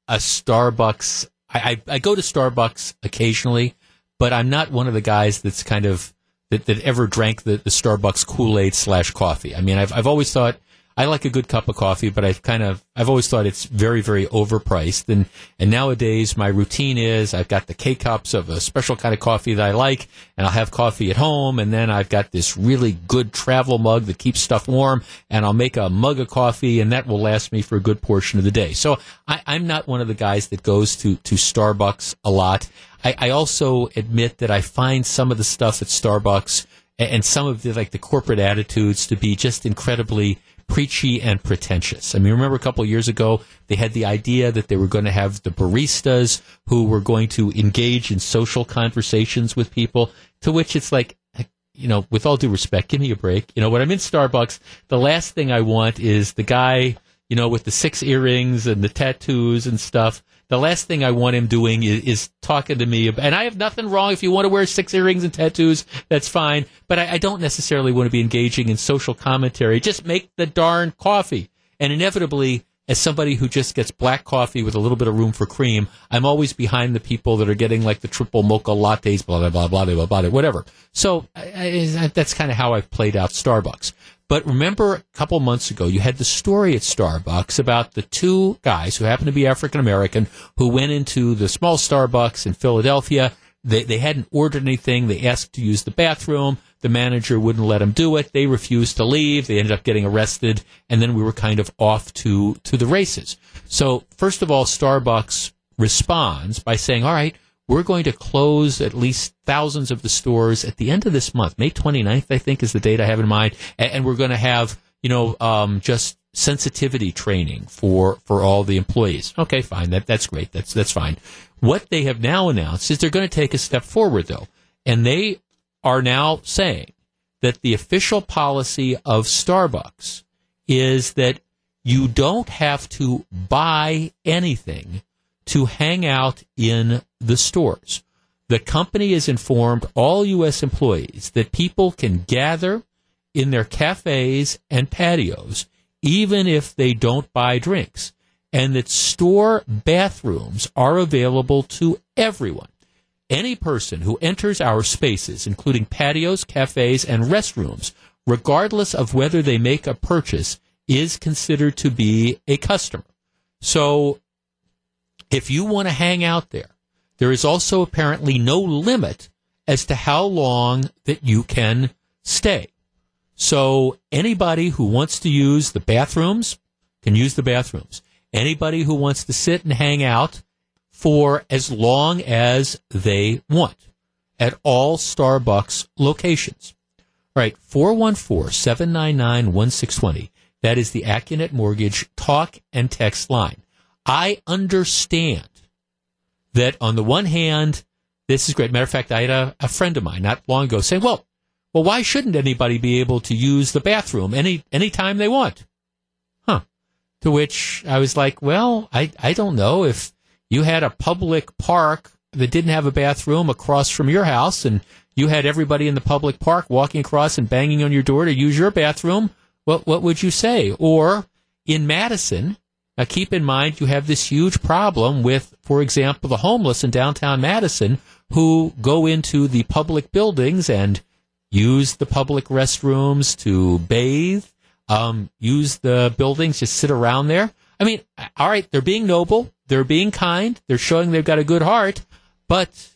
a Starbucks I, I, I go to Starbucks occasionally, but I'm not one of the guys that's kind of that, that ever drank the, the Starbucks Kool Aid slash coffee. I mean, I've I've always thought I like a good cup of coffee, but I've kind of I've always thought it's very very overpriced. And and nowadays my routine is I've got the K cups of a special kind of coffee that I like, and I'll have coffee at home, and then I've got this really good travel mug that keeps stuff warm, and I'll make a mug of coffee, and that will last me for a good portion of the day. So I, I'm not one of the guys that goes to to Starbucks a lot. I, I also admit that I find some of the stuff at Starbucks and some of the like the corporate attitudes to be just incredibly preachy and pretentious. I mean, remember a couple years ago, they had the idea that they were going to have the baristas who were going to engage in social conversations with people, to which it's like, you know, with all due respect, give me a break. You know, when I'm in Starbucks, the last thing I want is the guy, you know, with the six earrings and the tattoos and stuff the last thing I want him doing is, is, talking to me. And I have nothing wrong if you want to wear six earrings and tattoos, that's fine. But I, I don't necessarily want to be engaging in social commentary. Just make the darn coffee. And inevitably, as somebody who just gets black coffee with a little bit of room for cream, I'm always behind the people that are getting like the triple mocha lattes, blah, blah, blah, blah, blah, blah, blah whatever. So I, I, that's kind of how I've played out Starbucks. But remember, a couple months ago, you had the story at Starbucks about the two guys who happened to be African American who went into the small Starbucks in Philadelphia. They, they hadn't ordered anything. They asked to use the bathroom. The manager wouldn't let them do it. They refused to leave. They ended up getting arrested. And then we were kind of off to, to the races. So, first of all, Starbucks responds by saying, all right, we're going to close at least thousands of the stores at the end of this month. May 29th, I think, is the date I have in mind. And, we're going to have, you know, um, just sensitivity training for, for all the employees. Okay, fine. That, that's great. That's, that's fine. What they have now announced is they're going to take a step forward, though. And they are now saying that the official policy of Starbucks is that you don't have to buy anything to hang out in the stores. The company has informed all U.S. employees that people can gather in their cafes and patios even if they don't buy drinks, and that store bathrooms are available to everyone. Any person who enters our spaces, including patios, cafes, and restrooms, regardless of whether they make a purchase, is considered to be a customer. So if you want to hang out there, there is also apparently no limit as to how long that you can stay. So anybody who wants to use the bathrooms can use the bathrooms. Anybody who wants to sit and hang out for as long as they want. at all Starbucks locations. All right, 414-799-1620. That is the Accunet Mortgage talk and text line. I understand that on the one hand, this is great. Matter of fact, I had a, a friend of mine not long ago saying, well, well, why shouldn't anybody be able to use the bathroom any any time they want? Huh. To which I was like, well, I, I don't know if you had a public park that didn't have a bathroom across from your house and you had everybody in the public park walking across and banging on your door to use your bathroom, what what would you say? Or in Madison, now keep in mind you have this huge problem with, for example, the homeless in downtown Madison who go into the public buildings and use the public restrooms to bathe, um, use the buildings, just sit around there. I mean, all right, they're being noble, they're being kind, they're showing they've got a good heart, but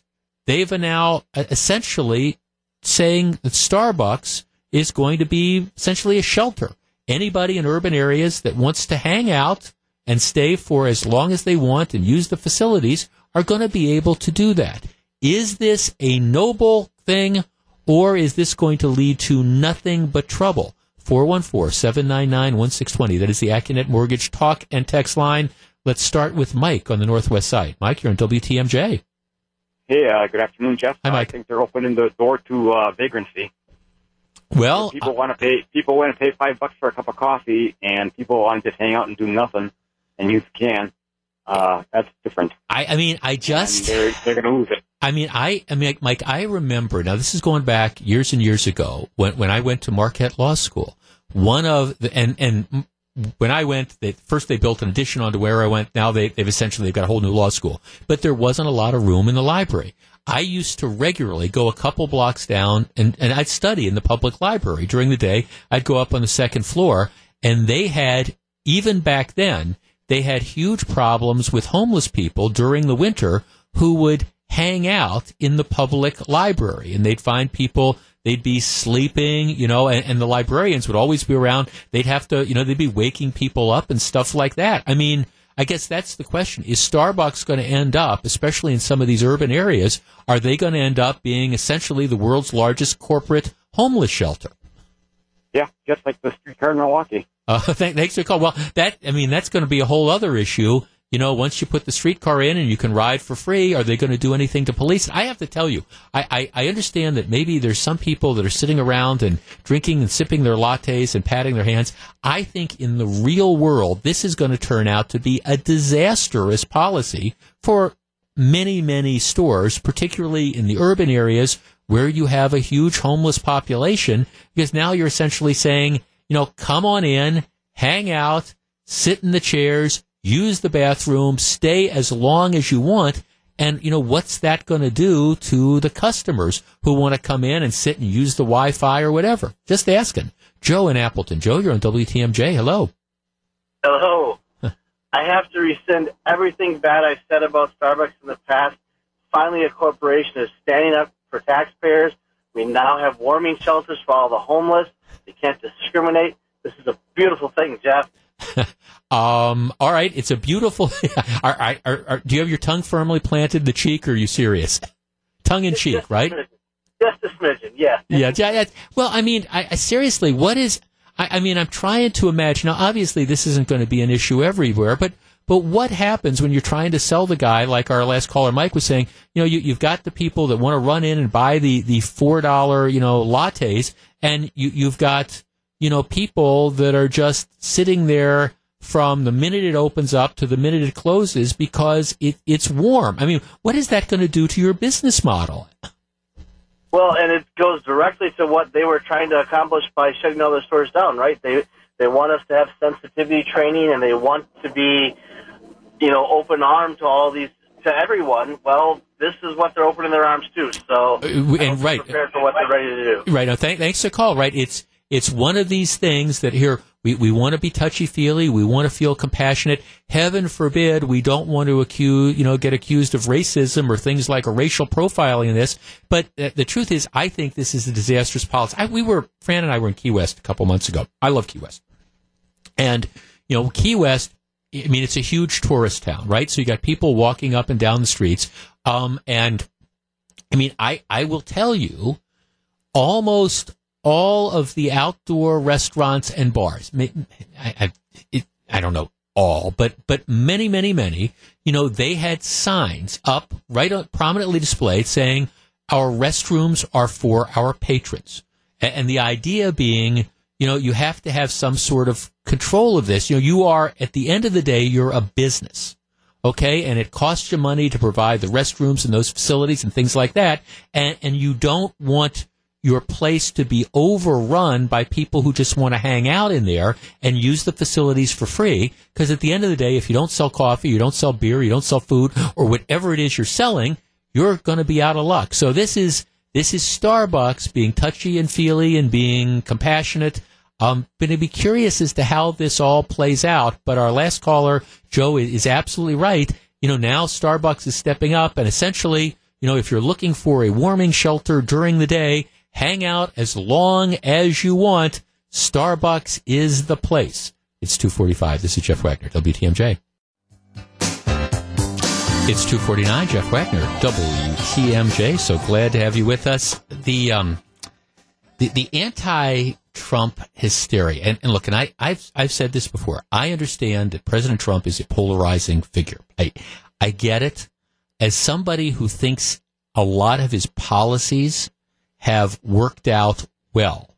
they've now essentially saying that Starbucks is going to be essentially a shelter. Anybody in urban areas that wants to hang out and stay for as long as they want and use the facilities are going to be able to do that. Is this a noble thing or is this going to lead to nothing but trouble? 414-799-1620. That is the Accunet Mortgage talk and text line. Let's start with Mike on the Northwest side. Mike, you're on WTMJ. Hey, uh, good afternoon, Jeff. Hi, Mike. I think they're opening the door to uh, vagrancy. Well, people want to pay. People want to pay five bucks for a cup of coffee, and people want to just hang out and do nothing, and you can. Uh, that's different. I, I mean, I just And they're they're going to lose it. I mean, I, I mean, Mike, I remember now. This is going back years and years ago when when I went to Marquette Law School. One of the and and when I went, they, first they built an addition onto where I went. Now they, they've essentially they've got a whole new law school, but there wasn't a lot of room in the library. I used to regularly go a couple blocks down and, and I'd study in the public library during the day. I'd go up on the second floor and they had, even back then, they had huge problems with homeless people during the winter who would hang out in the public library. And they'd find people they'd be sleeping you know and, and the librarians would always be around. They'd have to you know they'd be waking people up and stuff like that. I mean i guess that's the question. Is starbucks going to end up especially in some of these urban areas are they going to end up being essentially the world's largest corporate homeless shelter? Yeah, just like the streetcar in Milwaukee. Uh, (laughs) thank, thanks for the call. Well, that I mean, that's going to be a whole other issue. You know, once you put the streetcar in and you can ride for free, are they going to do anything to police it? I have to tell you, I, I, I understand that maybe there's some people that are sitting around and drinking and sipping their lattes and patting their hands. I think in the real world, this is going to turn out to be a disastrous policy for many, many stores, particularly in the urban areas where you have a huge homeless population, because now you're essentially saying, you know, come on in, hang out, sit in the chairs, use the bathroom, stay as long as you want. And, you know, what's that going to do to the customers who want to come in and sit and use the Wi Fi or whatever? Just asking. Joe in Appleton. Joe, you're on WTMJ. Hello. Hello. I have to rescind everything bad I've said about Starbucks in the past. Finally, a corporation is standing up for taxpayers. We now have warming shelters for all the homeless. They can't discriminate. This is a beautiful thing, Jeff. (laughs) Um, all right. It's a beautiful. (laughs) are, are, are, do you have your tongue firmly planted the cheek or are you serious? (laughs) Tongue in cheek, right? Just a smidgen, yeah. Yeah, yeah, yeah. Well, I mean, I, I seriously, what is? I, I mean, I'm trying to imagine. Now, obviously, this isn't going to be an issue everywhere, but but what happens when you're trying to sell the guy, like our last caller Mike was saying? You know, you, you've got the people that want to run in and buy the the four dollar you know lattes, and you you've got you know people that are just sitting there from the minute it opens up to the minute it closes because it, it's warm. I mean, what is that going to do to your business model? Well, and it goes directly to what they were trying to accomplish by shutting all their stores down, right? They they want us to have sensitivity training, and they want to be, you know, open arm to all these to everyone. Well, this is what they're opening their arms to. So, and right, prepared for what they're ready to do. Right. Now, thank, thanks the call. Right. It's it's one of these things that here we, we want to be touchy feely. We want to feel compassionate. Heaven forbid we don't want to accuse you know get accused of racism or things like a racial profiling in this. But uh, the truth is, I think this is a disastrous policy. I, we were Fran and I were in Key West a couple months ago. I love Key West, and you know Key West. I mean, it's a huge tourist town, right? So you got people walking up and down the streets, um, and I mean, I, I will tell you, almost all of the outdoor restaurants and bars, I, I, it, I don't know all, but but many, many, many, you know, they had signs up right on, prominently displayed saying our restrooms are for our patrons, and, and the idea being, you know, you have to have some sort of control of this. You know, you are at the end of the day, you're a business okay? And it costs you money to provide the restrooms and those facilities and things like that. And, and you don't want your place to be overrun by people who just want to hang out in there and use the facilities for free. Because at the end of the day, if you don't sell coffee, you don't sell beer, you don't sell food, or whatever it is you're selling, you're going to be out of luck. So this is this is Starbucks being touchy and feely and being compassionate. Um, I'm going to be curious as to how this all plays out. But our last caller, Joe, is absolutely right. You know, now Starbucks is stepping up and essentially, you know, if you're looking for a warming shelter during the day, hang out as long as you want. Starbucks is the place. It's 245. This is Jeff Wagner, WTMJ. It's 249, Jeff Wagner, WTMJ. So glad to have you with us. The, um, the, the anti-Trump hysteria, and, and look, and I, I've, I've said this before. I understand that President Trump is a polarizing figure. I, I get it. As somebody who thinks a lot of his policies have worked out well.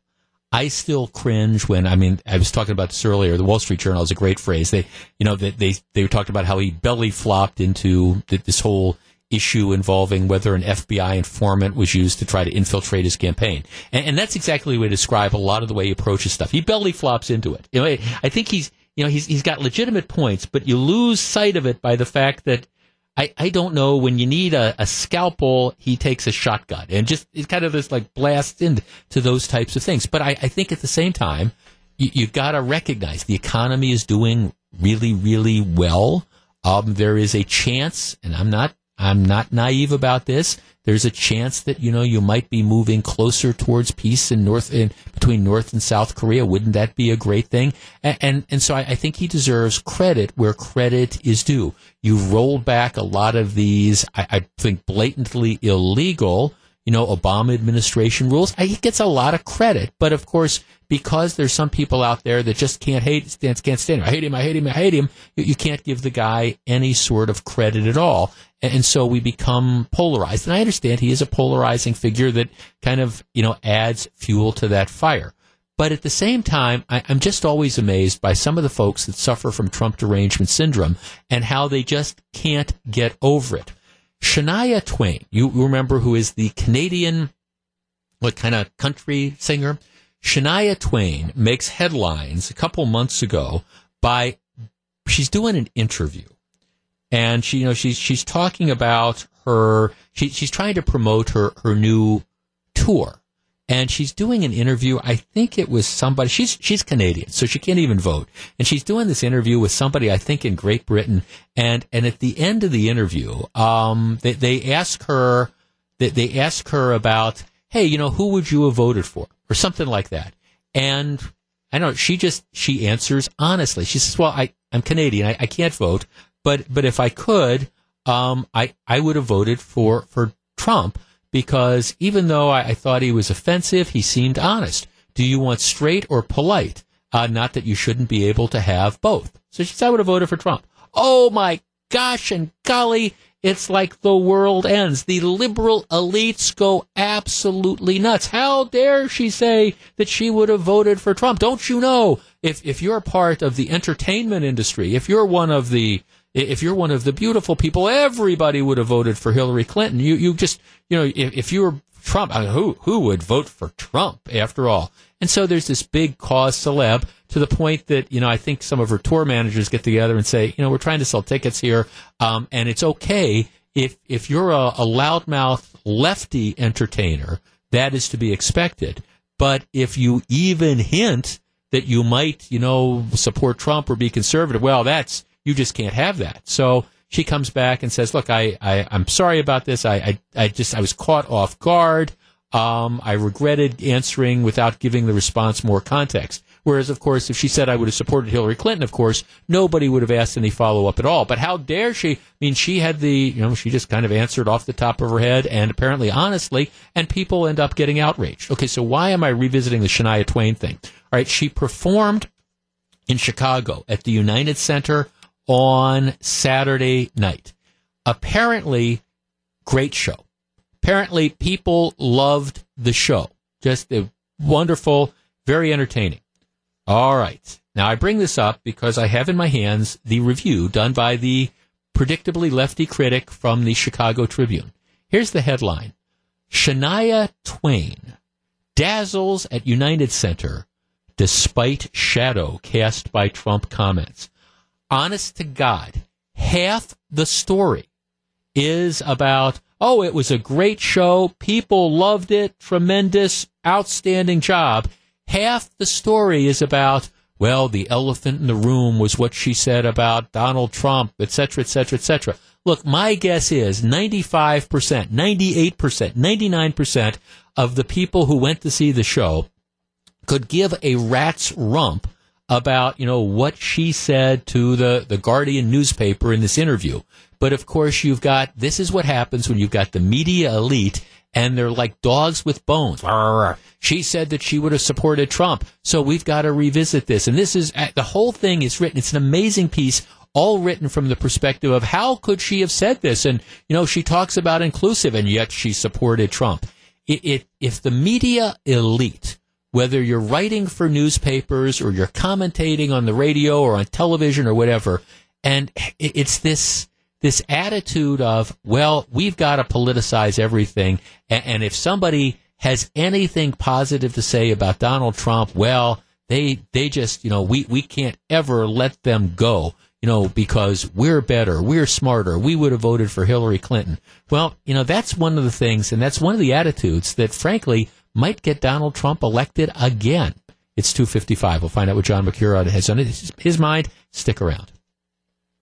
I still cringe when I mean I was talking about this earlier. The Wall Street Journal is a great phrase. They you know they they, they talked about how he belly flopped into this whole issue involving whether an FBI informant was used to try to infiltrate his campaign, and, and that's exactly the way to describe a lot of the way he approaches stuff. He belly flops into it. You know, I think he's you know he's he's got legitimate points, but you lose sight of it by the fact that I, I don't know when you need a, a scalpel, he takes a shotgun and just it's kind of this like blast into those types of things. But I, I think at the same time, you, you've got to recognize the economy is doing really, really well. Um, there is a chance, and I'm not I'm not naive about this. There's a chance that you know you might be moving closer towards peace in North in between North and South Korea. Wouldn't that be a great thing? And and, and so I, I, think he deserves credit where credit is due. You've rolled back a lot of these, I, I think, blatantly illegal you know, Obama administration rules. He gets a lot of credit, but of course, because there's some people out there that just can't hate, can't stand him. I hate him. I hate him. I hate him. You, can't give the guy any sort of credit at all. And, and so we become polarized. And I understand he is a polarizing figure that kind of, you know, adds fuel to that fire. But at the same time, I, am just always amazed by some of the folks that suffer from Trump derangement syndrome and how they just can't get over it. Shania Twain, you remember who is the Canadian, what kind of country singer? Shania Twain makes headlines a couple months ago by, she's doing an interview. And she, you know, she's, she's talking about her, she, she's trying to promote her, her new tour and she's doing an interview. I think it was somebody. She's she's Canadian, so she can't even vote. And she's doing this interview with somebody I think in Great Britain. And and at the end of the interview, um, they they ask her they, they ask her about, hey, you know, who would you have voted for, or something like that. And I don't know. She just she answers honestly. She says, well, I I'm Canadian. I, I can't vote, but but if I could, um, I I would have voted for for Trump because even though I, I, thought he was offensive, he seemed honest. Do you want straight or polite? Uh, not that you shouldn't be able to have both. So she said, I would have voted for Trump. Oh my gosh and golly, it's like the world ends. The liberal elites go absolutely nuts. How dare she say that she would have voted for Trump? Don't you know if, if you're part of the entertainment industry, if you're one of the if you're one of the beautiful people, everybody would have voted for Hillary Clinton. You you just you know if, if you were Trump, I mean, who who would vote for Trump after all? And so there's this big cause celeb to the point that you know I think some of her tour managers get together and say, you know, we're trying to sell tickets here, um, and it's okay if if you're a, a loudmouth lefty entertainer, that is to be expected. But if you even hint that you might, you know, support Trump or be conservative, well, that's you just can't have that. So she comes back and says, "Look, I, I am sorry about this. I, I I just I was caught off guard. Um, I regretted answering without giving the response more context." Whereas, of course, if she said I would have supported Hillary Clinton, of course, nobody would have asked any follow up at all. But how dare she? I mean, she had the, you know, she just kind of answered off the top of her head and apparently honestly, and people end up getting outraged. Okay, so why am I revisiting the Shania Twain thing? All right, she performed in Chicago at the United Center on Saturday night. Apparently, great show. Apparently, people loved the show. Just a wonderful, very entertaining. All right. Now, I bring this up because I have in my hands the review done by the predictably lefty critic from the Chicago Tribune. Here's the headline Shania Twain dazzles at United Center despite shadow cast by Trump comments. Honest to God, half the story is about, oh, it was a great show. People loved it. Tremendous, outstanding job. Half the story is about, well, the elephant in the room was what she said about Donald Trump, et cetera, et cetera, et cetera. Look, my guess is 95%, 98%, 99% of the people who went to see the show could give a rat's rump about, you know, what she said to the, the Guardian newspaper in this interview. But of course, you've got, this is what happens when you've got the media elite and they're like dogs with bones. She said that she would have supported Trump. So we've got to revisit this. And this is, uh, the whole thing is written. It's an amazing piece, all written from the perspective of how could she have said this? And, you know, she talks about inclusive and yet she supported Trump. It, it, if the media elite, whether you're writing for newspapers or you're commentating on the radio or on television or whatever, and it's this, this attitude of, well, we've got to politicize everything. And, if somebody has anything positive to say about Donald Trump, well, they, they just, you know, we, we can't ever let them go, you know, because we're better, we're smarter, we would have voted for Hillary Clinton. Well, you know, that's one of the things, and that's one of the attitudes that, frankly, might get Donald Trump elected again. It's 255. We'll find out what John Mercure has on his mind. Stick around.